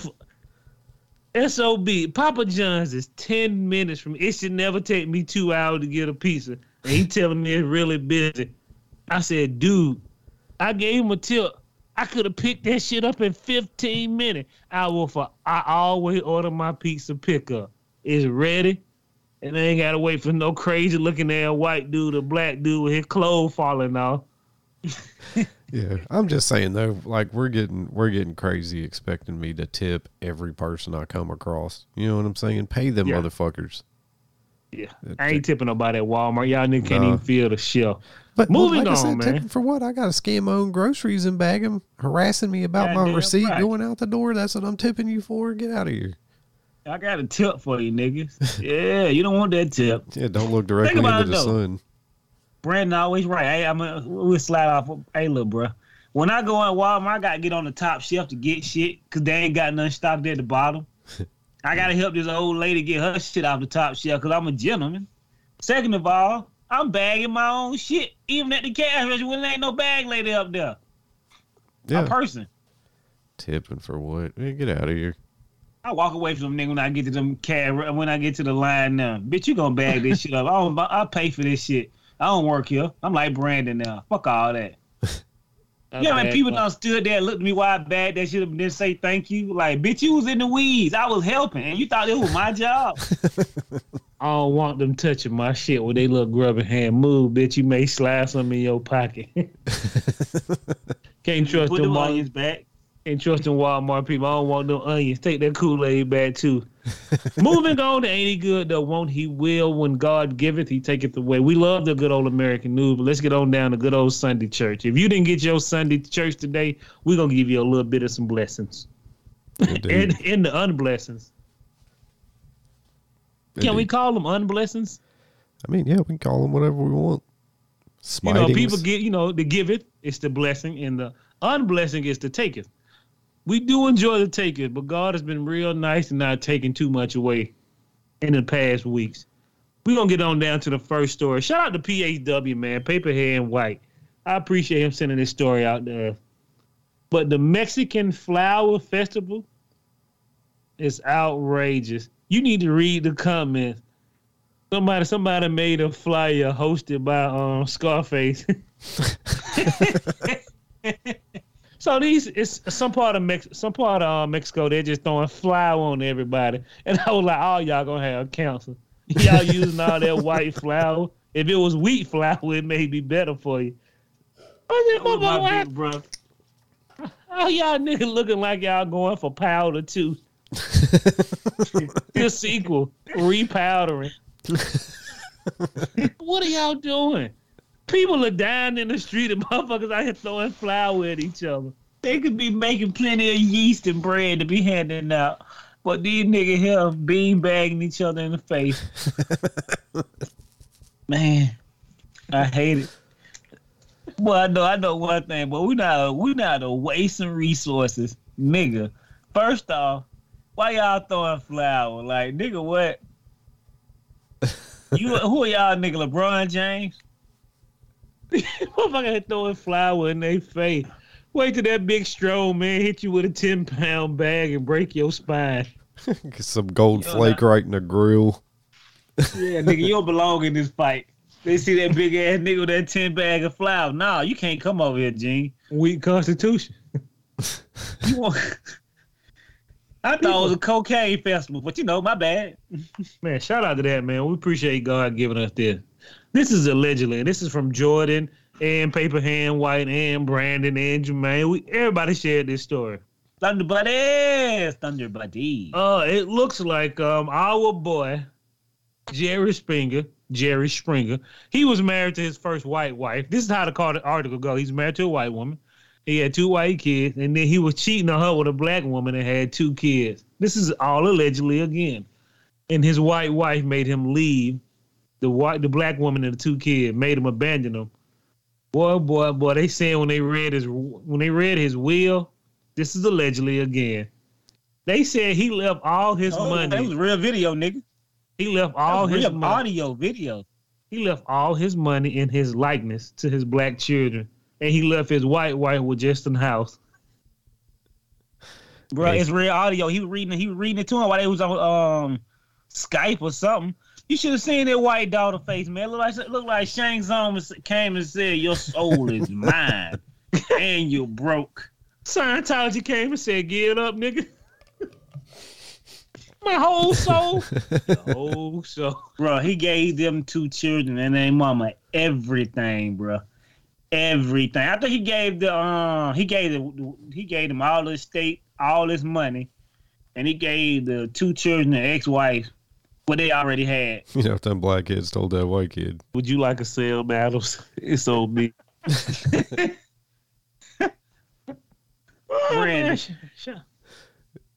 SOB, Papa John's is 10 minutes from it should never take me two hours to get a pizza. And he telling me it's really busy. I said, dude, I gave him a tip. I could have picked that shit up in 15 minutes. I will for I always order my pizza pickup. It's ready. And I ain't gotta wait for no crazy looking ass white dude or black dude with his clothes falling off. [laughs] Yeah, I'm just saying though, like we're getting we're getting crazy expecting me to tip every person I come across. You know what I'm saying? Pay them Yeah. motherfuckers. Yeah, I ain't tipping nobody at Walmart. Y'all niggas can't Nah. even feel the shelf. But Moving like I on, said, man. for what? I got to scan my own groceries and bag them, harassing me about my receipt right. going out the door. That's what I'm tipping you for. Get out of here. I got a tip for you, niggas. [laughs] yeah, you don't want that tip. Yeah, don't look directly into the though. sun. Brandon always right. Hey, I'm a, we'll slide off. Hey, look, bro. When I go in Walmart, I gotta get on the top shelf to get shit because they ain't got nothing stocked at the bottom. [laughs] I gotta help this old lady get her shit off the top shelf because I'm a gentleman. Second of all, I'm bagging my own shit, even at the cash register when there ain't no bag lady up there. Yeah, A person. tipping for what? Man, get out of here. I walk away from them nigga when I get to them cash when I get to the line now. Bitch, you gonna bag this shit up? I don't, I pay for this shit. I don't work here. I'm like Brandon now. Fuck all that. [laughs] Yeah, man, people done stood there, looked at me while I bagged that shit up and didn't say thank you. Like, bitch, you was in the weeds. I was helping, and you thought it was my job. [laughs] I don't want them touching my shit with they little grubby hand. Move, bitch. You may slide some in your pocket. [laughs] Can't trust Put them them Walmart. onions back. Can't trust them Walmart people. I don't want no onions. Take that Kool Aid back too. [laughs] Moving on to ain't he good though? Won't he will when God giveth, he taketh away. We love the good old American news, but let's get on down to good old Sunday church. If you didn't get your Sunday church today, we're gonna give you a little bit of some blessings. Indeed. [laughs] And in the unblessings. Can we call them unblessings? I mean, yeah, we can call them whatever we want. You know, people get, you know, the give it, it's the blessing, and the unblessing is the taketh. We do enjoy the taketh, but God has been real nice and not taking too much away in the past weeks. We're gonna get on down to the first story. Shout out to PHW, man, Paperhead and White. I appreciate him sending this story out there. But the Mexican Flower Festival is outrageous. You need to read the comments. Somebody, somebody made a flyer hosted by um Scarface. [laughs] so these, it's some part of Mex, some part of uh, Mexico. They're just throwing flour on everybody, and I was like, "Oh, y'all gonna have cancer? Y'all using all that white flour? If it was wheat flour, it may be better for you." I said, my "Motherfucker, big brother. how y'all niggas looking like y'all going for powder too? [laughs] the sequel, repowdering. [laughs] what are y'all doing? People are dying in the street and motherfuckers out here throwing flour at each other. They could be making plenty of yeast and bread to be handing out. But these niggas here bean bagging each other in the face. [laughs] Man, I hate it. Well, I know I know one thing, but we not we not to wasting resources, nigga. First off, why y'all throwing flour? Like, nigga, what? You who are y'all, nigga? LeBron James? [laughs] Motherfucker had throwing flour in their face. Wait till that big strong man hit you with a 10 pound bag and break your spine. [laughs] Get some gold Yo, flake that- right in the grill. Yeah, nigga, you don't belong in this fight. They see that big ass nigga with that 10 bag of flour. Nah, you can't come over here, Gene. Weak constitution. [laughs] You want I thought it was a cocaine festival, but you know, my bad. [laughs] Man, shout out to that, man. We appreciate God giving us this. This is allegedly, and this is from Jordan and Paper Hand White and Brandon and Jermaine. We everybody shared this story. Thunder buddies, thunder buddies. Uh, it looks like um our boy Jerry Springer, Jerry Springer. He was married to his first white wife. This is how the article goes. He's married to a white woman. He had two white kids, and then he was cheating on her with a black woman and had two kids. This is all allegedly again. And his white wife made him leave the white, the black woman and the two kids made him abandon them. Boy, boy, boy, they saying when they read his when they read his will, this is allegedly again. They said he left all his Oh, money. That was real video, nigga. he left All his real money. audio video. He left all his money in his likeness to his black children, and he left his white wife with Justin house. Bro, Yes. it's real audio. He was reading he was reading it to him while they was on um Skype or something. You should have seen that white daughter face, man. Look like look like Shang Tsung came and said, "Your soul is [laughs] mine, and you're broke." Scientology came and said, "Get up, nigga." [laughs] My whole soul, [laughs] the whole soul. Bro, he gave them two children and their mama everything, bro. Everything. I think he gave the uh he gave the he gave them all the state, all his money, and he gave the two children the ex-wife what they already had. [laughs] You know, if them black kids told that white kid, Would you like a sale battles? [laughs] It's on me. [laughs] Brandon. Sure.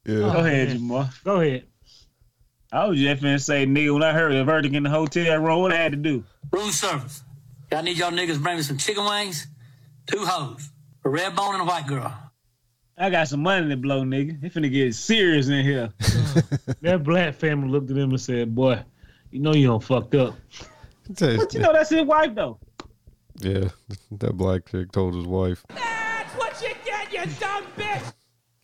yeah, Go Oh, ahead. Jamal. Go ahead. I was just finna say, nigga, when I heard the verdict in the hotel room, what I had to do? Room service. I need y'all niggas bring me some chicken wings, two hoes, a red bone and a white girl. I got some money to blow, nigga. It finna get serious in here. [laughs] That black family looked at him and said, "Boy, you know you don't fucked up." But you know that's his wife though. yeah, that black chick told his wife, That's what you get, you dumb bitch!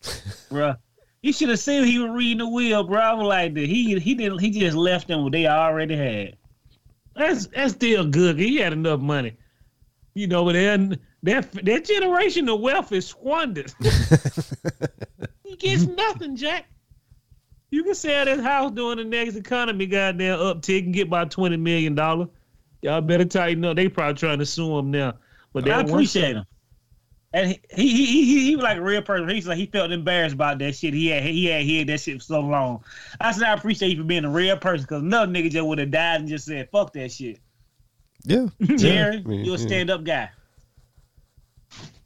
[laughs] Bruh. You should have seen he was reading the will, bro. I was like, he he didn't he just left them what they already had. That's that's still good. He had enough money, you know. But then that that generation of wealth is squandered. [laughs] he gets nothing, Jack. You can sell this house during the next economy goddamn uptick and get about twenty million dollars. Y'all better tighten up. They probably trying to sue him now. But I appreciate son- him. And he he, he he he was like a real person. He's like he felt embarrassed about that shit. He had he had he had that shit for so long. I said I appreciate you for being a real person because another nigga just would have died and just said fuck that shit. "Yeah, [laughs] Jerry, I mean, you a stand up guy.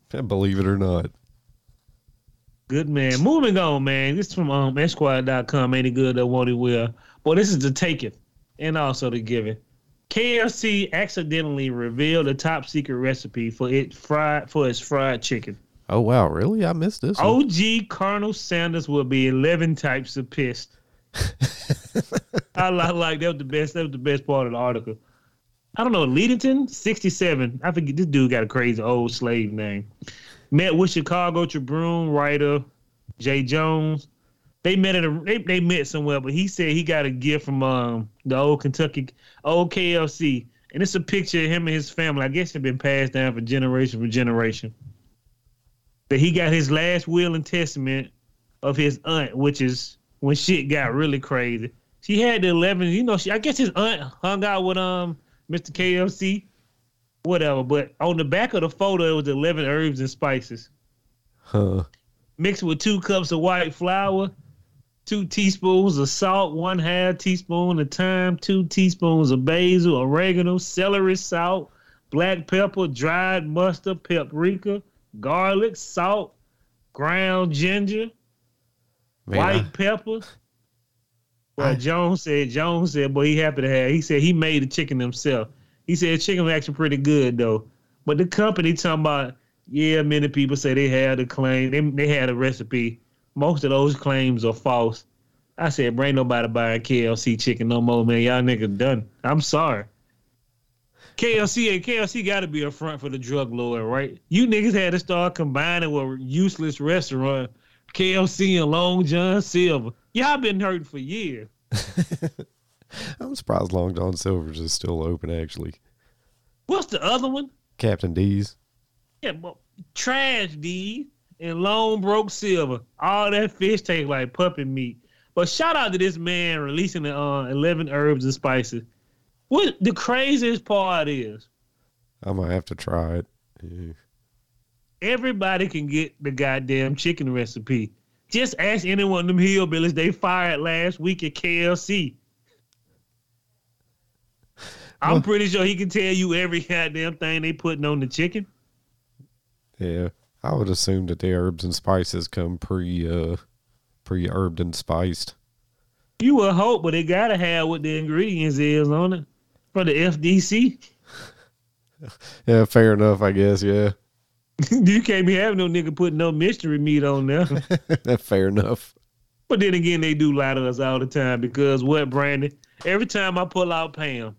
believe it or not." Good man. Moving on, man. This is from um Esquire.com. Ain't it good that won't it will. Well, this is the taking and also the giving. KFC accidentally revealed a top secret recipe for it fried for its fried chicken. Oh wow, really? I missed this. one. OG Colonel Sanders will be eleven types of pissed. [laughs] I like, like that was the best. That was the best part of the article. I don't know. Ledington, sixty-seven. I forget. This dude got a crazy old slave name. Met with Chicago Tribune writer Jay Jones. They met at a they, they met somewhere, but he said he got a gift from um the old Kentucky old KFC, and it's a picture of him and his family. I guess it's been passed down for generation for generation. That he got his last will and testament of his aunt, which is when shit got really crazy. She had the eleven, you know. She I guess his aunt hung out with um Mr. KFC, whatever. But on the back of the photo, it was eleven herbs and spices Huh. mixed with two cups of white flour, two teaspoons of salt, one half teaspoon of thyme, two teaspoons of basil, oregano, celery, salt, black pepper, dried mustard, paprika, garlic, salt, ground ginger, white I- pepper. Well, Jones said, Jones said, boy, he happy to have. He said he made the chicken himself. He said chicken was actually pretty good though. But the company talking about, yeah, many people say they had a claim, they, they had a recipe. Most of those claims are false. I said, bring nobody buying KLC chicken no more, man. Y'all niggas done. I'm sorry. KLC and KLC got to be a front for the drug lord, right? You niggas had to start combining with useless restaurant, KLC and Long John Silver. Y'all been hurting for years. [laughs] I'm surprised Long John Silver's is still open. Actually, What's the other one? Captain D's. Yeah, well, trash D and Lone Broke Silver. All that fish tastes like puppy meat. But shout out to this man releasing the uh, 11 herbs and spices. What the craziest part is, I might have to try it. Yeah. everybody can get the goddamn chicken recipe. Just ask any one of them hillbillies they fired last week at KLC. I'm pretty sure he can tell you every goddamn thing they putting on the chicken. Yeah, I would assume that the herbs and spices come pre uh pre herbed and spiced. You would hope, but they gotta have what the ingredients is on it. For the FDC, Yeah, fair enough, I guess. Yeah, [laughs] you can't be having no nigga putting no mystery meat on there. [laughs] fair enough. but then again, they do lie to us all the time because what, Brandon? Every time I pull out Pam,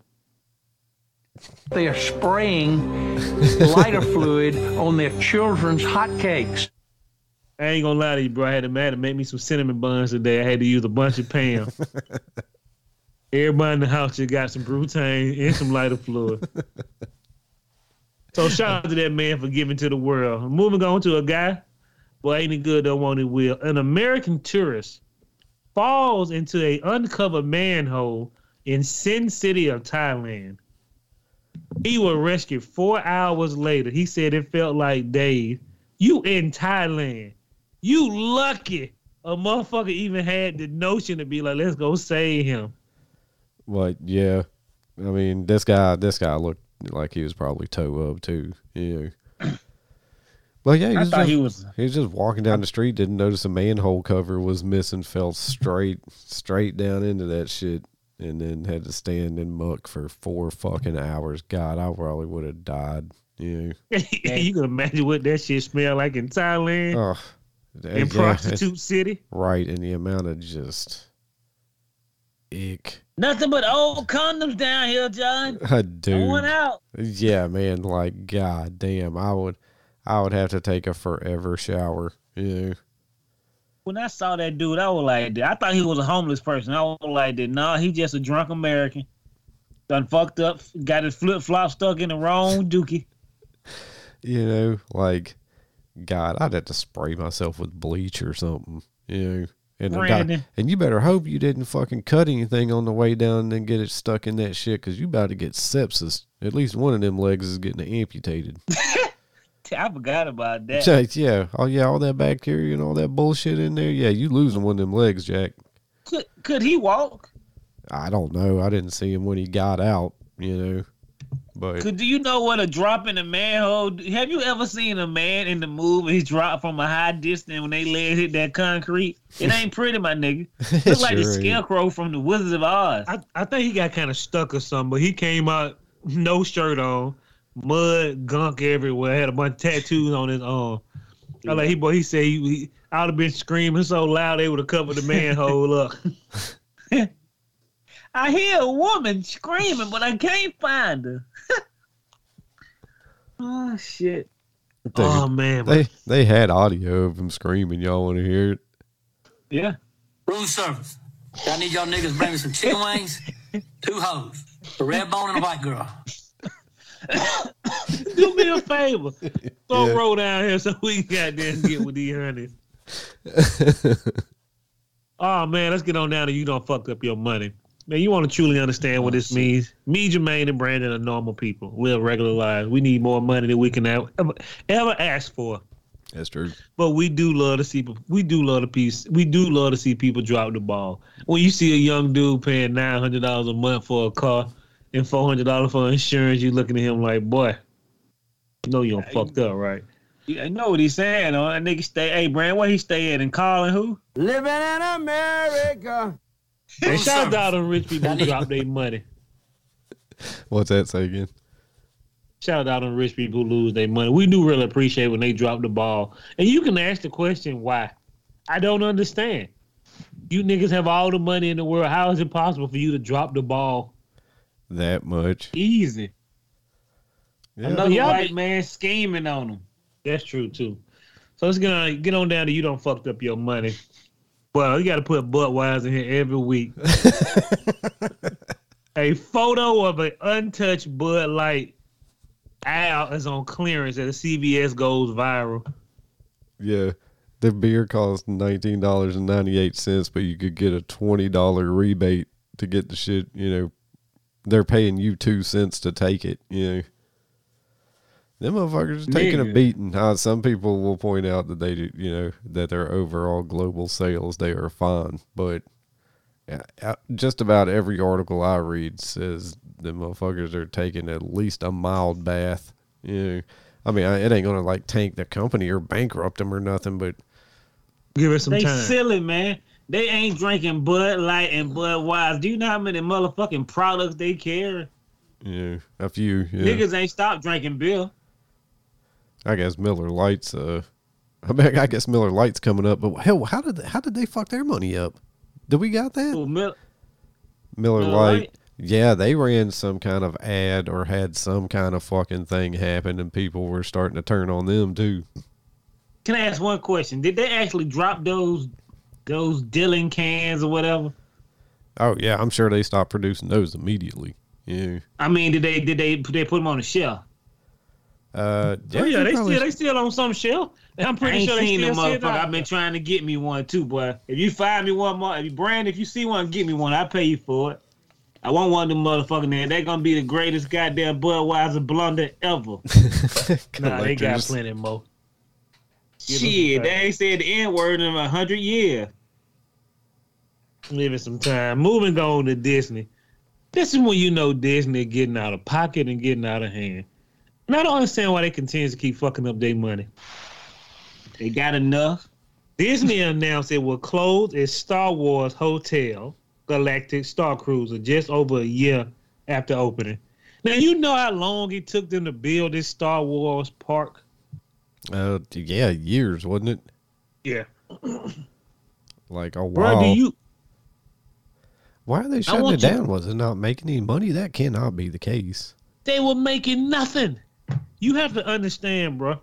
They are spraying lighter [laughs] fluid on their children's hotcakes. I ain't gonna lie to you, bro. I had to man to make me some cinnamon buns today. I had to use a bunch of Pam. [laughs] Everybody in the house just got some Brutane and some lighter fluid. so shout out to that man for giving to the world. Moving on to a guy, well, ain't it good? Don't want it will. An American tourist falls into a uncovered manhole in Sin City of Thailand. He was rescued four hours later. He said it felt like days. You in Thailand. You lucky a motherfucker even had the notion to be like, let's go save him. But yeah, I mean, this guy, this guy looked like he was probably toe up too. Yeah. [clears throat] But yeah, he I was, thought just, he was. he was just walking down the street, didn't notice a manhole cover was missing, fell straight straight down into that shit, and then had to stand in muck for four fucking hours. God, I probably would have died. Yeah. [laughs] you can imagine what that shit smelled like in Thailand, Oh, in yeah, prostitute city. right, and the amount of just ick. Nothing but old condoms down here, John. [laughs] Uh, I do. Going out. Yeah, man. Like, god damn, I would, I would have to take a forever shower. Yeah. When I saw that dude, I was like, I thought he was a homeless person. I was like, nah, he just a drunk American. Done fucked up, got his flip flop stuck in the wrong dookie. [laughs] You know, like, God, I'd have to spray myself with bleach or something. You know, and Brandon. and you better hope you didn't fucking cut anything on the way down and get it stuck in that shit because you about to get sepsis. At least one of them legs is getting amputated. [laughs] I forgot about that. yeah, yeah. Oh yeah, all that bacteria and all that bullshit in there. Yeah, you losing one of them legs, Jack. Could could he walk? I don't know. I didn't see him when he got out. You know, but Could do you know what a drop in a manhole? Have you ever seen a man in the movie drop from a high distance when they legs hit that concrete? It ain't pretty, my nigga. [laughs] Look like the scarecrow from the Wizard of Oz. I, I think he got kind of stuck or something, but he came out no shirt on, mud, gunk everywhere, had a bunch of tattoos on his arm. I like he boy. He said he, he I'd have been screaming so loud they would have covered the manhole up. [laughs] I hear a woman screaming, but I can't find her. [laughs] oh shit! They- Oh, man, they they had audio of him screaming. Y'all want to hear it? Yeah. Room service. I need y'all niggas bring me some chicken wings, two hoes, a red bone and a white girl. [coughs] Do me a favor, throw Yeah. roll down here so we can goddamn get with these honeys. [laughs] Oh man, let's get on down to you don't fuck up your money. Man, you want to truly understand what oh, this means. Me, Jermaine, and Brandon are normal people. We have regular lives. We need more money than we can ever, ever ask for. That's true. But we do love to see we do love to piece we do love to see people drop the ball. When you see a young dude paying nine hundred dollars a month for a car and four hundred dollars for insurance, you looking at him like, boy, you know you don't fucked up, right? Yeah, I know what he's saying. Oh, that nigga stay. Hey, Brand, where he stay at? In calling who? Living in America. And oh, shout out to rich people who drop their money. What's that say again? Shout out to rich people who lose their money. We do really appreciate when they drop the ball. And you can ask the question why. I don't understand. You niggas have all the money in the world. How is it possible for you to drop the ball That much? easy? Yeah. Another Y'all white man scheming on them. That's true too. So let's get on get on down to you don't fucked up your money. Well, you got to put Budweiser in here every week. [laughs] a photo of an untouched Bud Light out is on clearance at a CVS goes viral. Yeah. The beer costs nineteen dollars and ninety eight cents, but you could get a twenty dollar rebate to get the shit. You know, they're paying you two cents to take it. You know, them motherfuckers are taking a beating. Uh, some people will point out that they, do- you know, that their overall global sales they are fine, but uh, just about every article I read says the motherfuckers are taking at least a mild bath. You know, I mean, it ain't gonna like tank the company or bankrupt them or nothing, but Give it some They time. silly, man. They ain't drinking Bud Light and Budweiser. Do you know how many motherfucking products they carry? Yeah, a few. Yeah. Niggas ain't stopped drinking beer. I guess Miller Lights. Uh, I mean, I guess Miller Lights coming up. But hell, how did how did they fuck their money up? Did we got that? Well, Mil- Miller Miller Lite. Lite? Yeah, they ran some kind of ad or had some kind of fucking thing happen, and people were starting to turn on them too. Can I ask one question? Did they actually drop those those Dylan cans or whatever? Oh yeah, I'm sure they stopped producing those immediately. Yeah. I mean, did they did they they put them on the shelf? Uh, Oh, yeah, they probably- still they still on some shelf. I'm I pretty ain't sure they seen still them sit motherfucker. I've been trying to get me one too, boy. If you find me one more, if you brand, if you see one, get me one. I pay you for it. I want one of them motherfucking there. They're gonna be the greatest goddamn Budweiser blunder ever. [laughs] Nah, they got plenty more. Give Shit, they ain't said the N word in a hundred years. Living some time. Moving on to Disney. This is when you know Disney getting out of pocket and getting out of hand. And I don't understand why they continue to keep fucking up their money. They got enough. Disney [laughs] announced it will close its Star Wars Hotel Galactic Star Cruiser just over a year after opening. Now you know how long it took them to build this Star Wars park. Uh, yeah, years wasn't it? Yeah, Like a bro. while. Do you? Why are they shutting it you- down? Was it not making any money? That cannot be the case. They were making nothing. You have to understand, bro.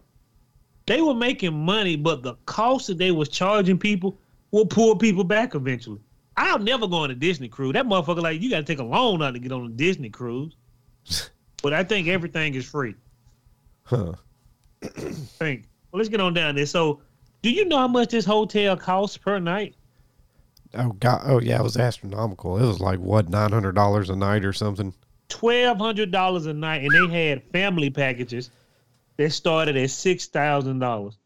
They were making money, but the cost that they was charging people will pull people back eventually. I'll never go on a Disney cruise. That motherfucker, like, you got to take a loan out to get on a Disney cruise. [laughs] but I think everything is free. Huh. Think. Well, let's get on down there. So, do you know how much this hotel costs per night? Oh god. Oh yeah, it was astronomical. It was like what nine hundred dollars a night or something. Twelve hundred dollars a night, and they had family packages that started at six thousand dollars.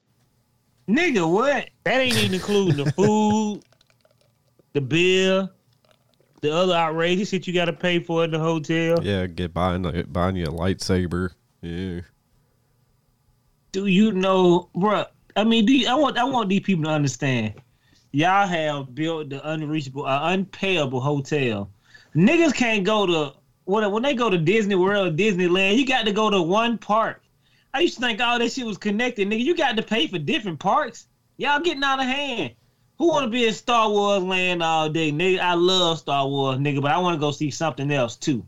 Nigga, what? That ain't even including the food, the bill, the other outrageous shit you got to pay for in the hotel. Yeah, get buying buying you a lightsaber. Yeah. Do you know, bruh? I mean, you, I want I want these people to understand. Y'all have built the unreachable, uh, unpayable hotel. Niggas can't go to when when they go to Disney World, Disneyland. You got to go to one park. I used to think all that shit was connected, nigga. You got to pay for different parks. Y'all getting out of hand. Who want to be in Star Wars land all day, nigga? I love Star Wars, nigga, but I want to go see something else too.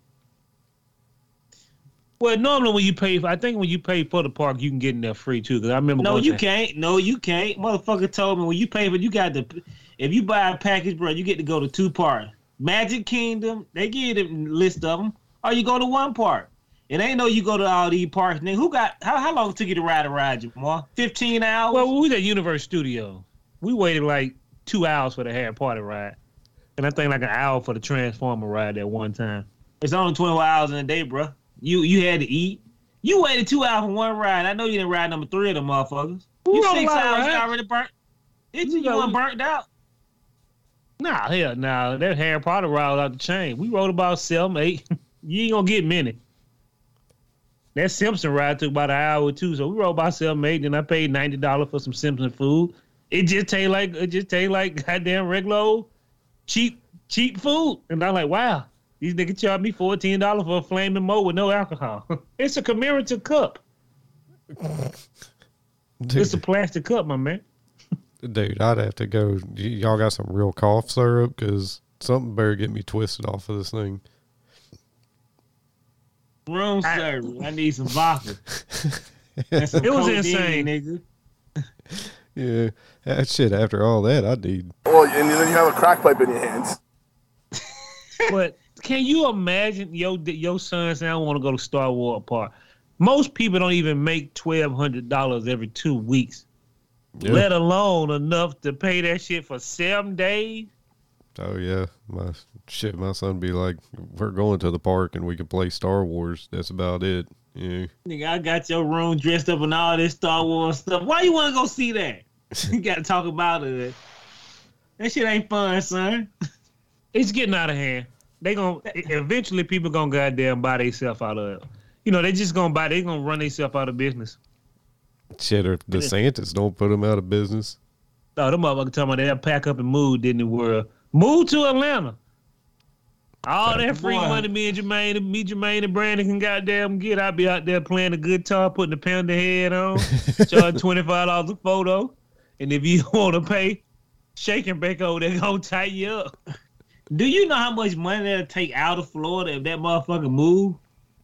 Well, normally when you pay, for, I think when you pay for the park, you can get in there free too. Because I remember. No, you to- can't. No, you can't. Motherfucker told me when you pay for, you got to. If you buy a package, bro, you get to go to two parks. Magic Kingdom, they give you the list of them, or you go to one park. It ain't no you go to all these parks. Nigga, who got? How, how long it took you to ride a ride, Jamal? Fifteen hours. Well, we was at Universe Studio. We waited like two hours for the Harry Potter ride, and I think like an hour for the Transformer ride at one time. it's only twenty four hours in a day, bro. You you had to eat. You waited two hours for one ride. I know you didn't ride number three of them motherfuckers. We You six hours you already burnt. Did you? You burnt out. Nah, hell, nah. That Harry Potter ride was out the chain. We rode about seven, eight. [laughs] you ain't gonna get many. That Simpson ride took about an hour or two, so we rode about seven, eight. Then I paid ninety dollars for some Simpson food. It just tastes like it just tastes like goddamn regular old cheap cheap food. And I'm like, wow, these niggas charge me fourteen dollars for a Flaming Moe with no alcohol. [laughs] it's a commemorative cup. [laughs] It's a plastic cup, my man. Dude, I'd have to go. y- Y'all got some real cough syrup because something better get me twisted off of this thing. Room service. I need some vodka. [laughs] Some It was insane. nigga. Yeah, that shit. After all that, I need. Well, and then you have a crack pipe in your hands. but can you imagine your your son saying, "I want to go to Star Wars Park"? Most people don't even make twelve hundred dollars every two weeks, Yeah. let alone enough to pay that shit for seven days. Oh yeah, my shit. My son be like, "We're going to the park and we can play Star Wars." That's about it. Yeah. Nigga, I got your room dressed up and all this Star Wars stuff. Why you want to go see that? [laughs] you got to talk about it. That shit ain't fun, son. It's getting out of hand. They gonna eventually people gonna goddamn buy themselves out of. You know, they just gonna buy. They gonna run themselves out of business. Shit, or DeSantis don't put them out of business. Oh, them motherfuckers talking about they'll pack up and move Disney World. Move to Atlanta. All that free Boy. money me and Jermaine, me, Jermaine, and Brandon can goddamn get. I'll be out there playing the guitar, putting the pounder head on, [laughs] charging twenty five dollars a photo, and if you [laughs] want to pay, shake and bake over there, gonna tie you up. Do you know how much money that'll take out of Florida if that motherfucker move?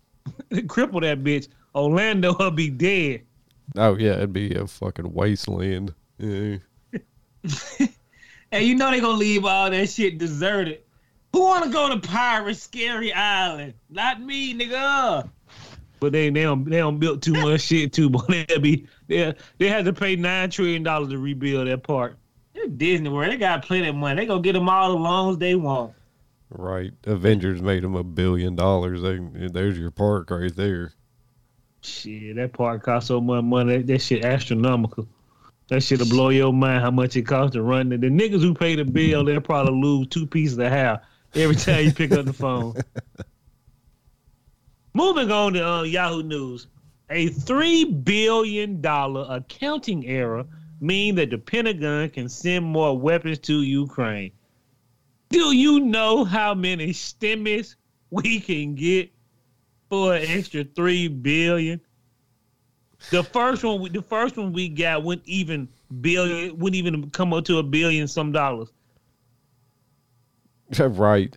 [laughs] Cripple that bitch. Orlando will be dead. Oh yeah, it'd be a fucking wasteland. [laughs] Yeah. And you know they gonna leave all that shit deserted. Who wanna go to Pirate Scary Island? Not me, nigga. But they they don't they don't build too much [laughs] shit too, but they'll be they they had to pay nine trillion dollars to rebuild that park. They're Disney World. They got plenty of money. They gonna get them all the loans they want. Right. Avengers made them a billion dollars. They, there's your park right there. Shit, that park cost so much money. That, that shit astronomical. That shit'll blow your mind how much it costs to run it. The niggas who pay the bill, they'll probably lose two pieces of hair every time you pick up the phone. [laughs] Moving on to uh, Yahoo News. A $3 billion accounting error mean that the Pentagon can send more weapons to Ukraine. Do you know how many stimmies we can get for an extra three billion? The first one, we- the first one we got wouldn't even billion, wouldn't even come up to a billion some dollars. [laughs] right.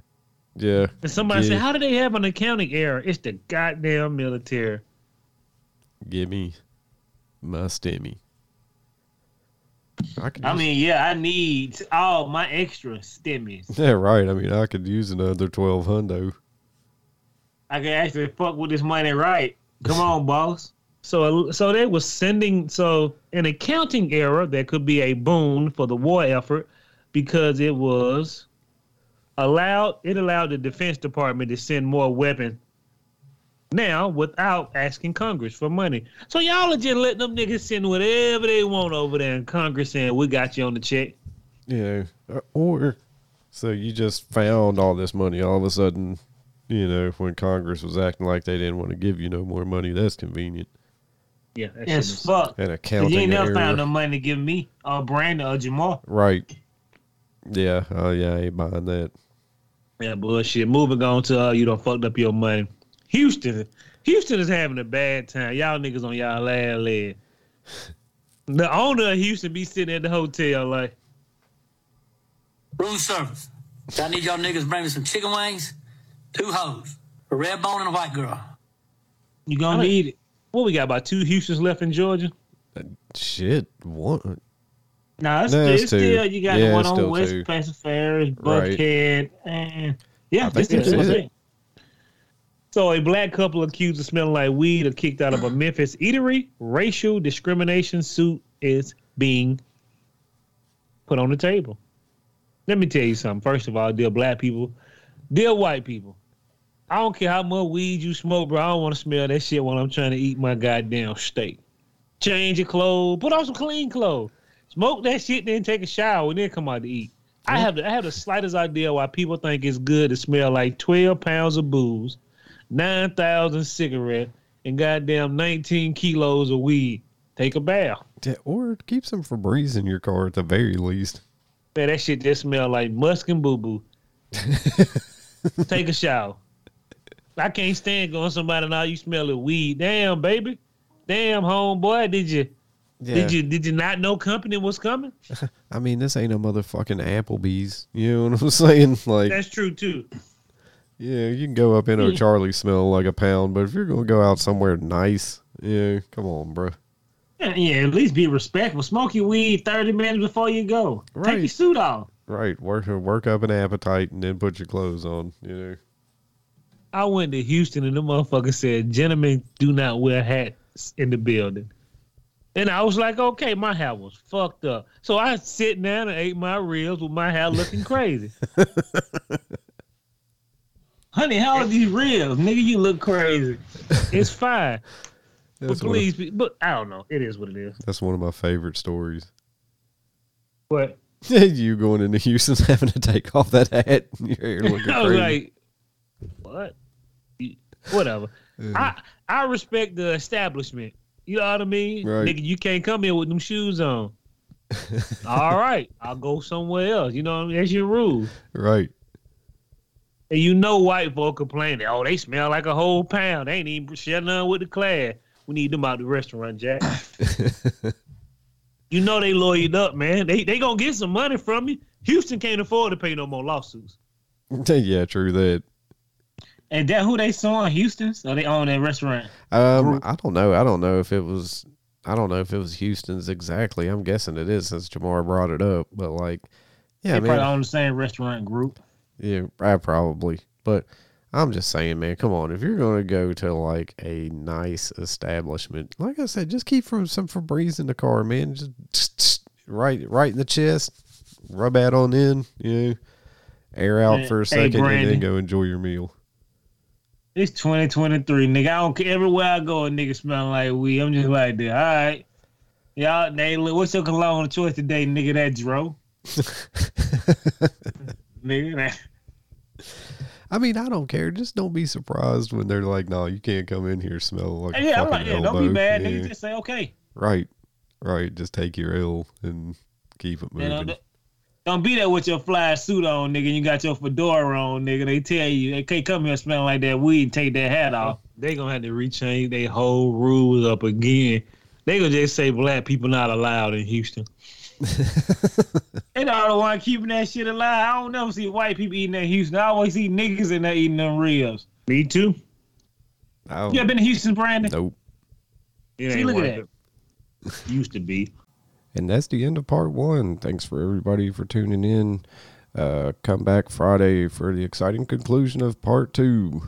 Yeah. And somebody Yeah. said, "How do they have an accounting error?" It's the goddamn military. Give me my stimmy. I could I use- mean, yeah, I need all my extra stimmies. [laughs] yeah, right. I mean, I could use another twelve hundo. I can actually fuck with this money right. Come on, [laughs] boss. So, so they were sending so an accounting error that could be a boon for the war effort because it was allowed it allowed the Defense Department to send more weapons now without asking Congress for money. So y'all are just letting them niggas send whatever they want over there, and Congress saying we got you on the check. Yeah. Uh, Or so you just found all this money all of a sudden. You know, when Congress was acting like they didn't want to give you no more money, that's convenient. Yeah, that Yes, shit is- fuck. An 'Cause accounting You ain't never error. found no money to give me or Brandon or Jamal. Right. Yeah. Oh yeah, I ain't buying that. Yeah, bullshit. Moving on to uh, you don't fucked up your money. Houston, Houston is having a bad time. Y'all niggas on y'all last leg. The owner of Houston be sitting at the hotel like, Room service. I need y'all niggas bring me some chicken wings, two hoes, a red bone and a white girl. You gonna I mean- need it. what we got about two Houstons left in Georgia? Uh, shit. What? No, it's, No, still, it's it's two. still you got Yeah, the one on West two. Paces Ferry, Right. Buckhead, and yeah, I this is that's it. So a black couple accused of smelling like weed are kicked out of a Memphis eatery. Racial discrimination suit is being put on the table. Let me tell you something. First of all, dear black people, dear white people, I don't care how much weed you smoke, bro. I don't want to smell that shit while I'm trying to eat my goddamn steak. Change your clothes, put on some clean clothes. Smoke that shit, then take a shower, and then come out to eat. I mm-hmm. have the, I have the slightest idea why people think it's good to smell like 12 pounds of booze, 9,000 cigarettes, and goddamn 19 kilos of weed. Take a bath. Or keep some Febreze in your car at the very least. Man, that shit just smell like musk and boo boo. [laughs] Take a shower. I can't stand going somebody now you smell of weed. Damn, baby. Damn, homeboy. Did you Yeah. did you did you not know company was coming? [laughs] I mean, this ain't a motherfucking Applebee's. You know what I'm [laughs] saying? Like, That's true too. Yeah, you can go up in Mm. O'Charley smell like a pound, but if you're gonna go out somewhere nice, yeah, come on, bro. Yeah, yeah, at least be respectful. Smoke your weed 30 minutes before you go. Right. Take your suit off. Right, work work up an appetite and then put your clothes on. You know, I went to Houston and the motherfucker said, "Gentlemen, do not wear hats in the building." And I was like, "Okay, my hair was fucked up." So I sit down and ate my ribs with my hair looking crazy. [laughs] Honey, how are these ribs? Nigga, you look crazy. It's fine, [laughs] but That's one of- please, be, but I don't know. It is what it is. that's one of my favorite stories. But [laughs] you going into Houston [laughs] having to take off that hat and your hair looking I was crazy. like, "What? Whatever." I I respect the establishment. You know what I mean? Right. Nigga, you can't come in with them shoes on. All right, I'll go somewhere else. You know what I mean? That's your rule. right. And you know white folk complaining, oh, they smell like a whole pound. They ain't even share none with the class. We need them out of the restaurant, Jack. [laughs] you know they lawyered up, man. They they gonna get some money from you. Houston can't afford to pay no more lawsuits. [laughs] yeah, true that. And that who they suing? Houston? So they own that restaurant. Um, I don't know. I don't know if it was. I don't know if it was Houston's exactly. I'm guessing it is since Jamar brought it up. But like, yeah, they man. probably own the same restaurant group. Yeah, I probably. But I'm just saying, man, come on. If you're going to go to like a nice establishment, like I said, just keep from some Febreze in the car, man. Just right, right in the chest, rub that on in, you know, air out for a hey, second, and then go enjoy your meal. It's 2023, nigga. I don't care. Everywhere I go, a nigga smelling like weed. I'm just like that. All right. Y'all, they, what's your cologne choice today, nigga? That Dro. [laughs] [laughs] nigga, that. I mean, I don't care. Just don't be surprised when they're like, "No, you can't come in here smelling like a Yeah, I'm fucking like, yeah, elbow." don't be mad, Yeah. nigga. Just say okay. Right, right. Just take your L and keep it You moving. know, th- don't be there with your fly suit on, nigga. You got your fedora on, nigga. They tell you they can't come here smelling like that weed. and Take that hat off. They gonna have to rechange their whole rules up again. They gonna just say black people not allowed in Houston. They all the one keeping that shit alive. I don't never see white people eating that Houston. I always see niggas in there eating them ribs. Me too. Oh, You ever been to Houston, Brandon? nope. It See, look at worth it. Used to be. And that's the end of part one. Thanks for everybody for tuning in. Uh, come back Friday for the exciting conclusion of part two.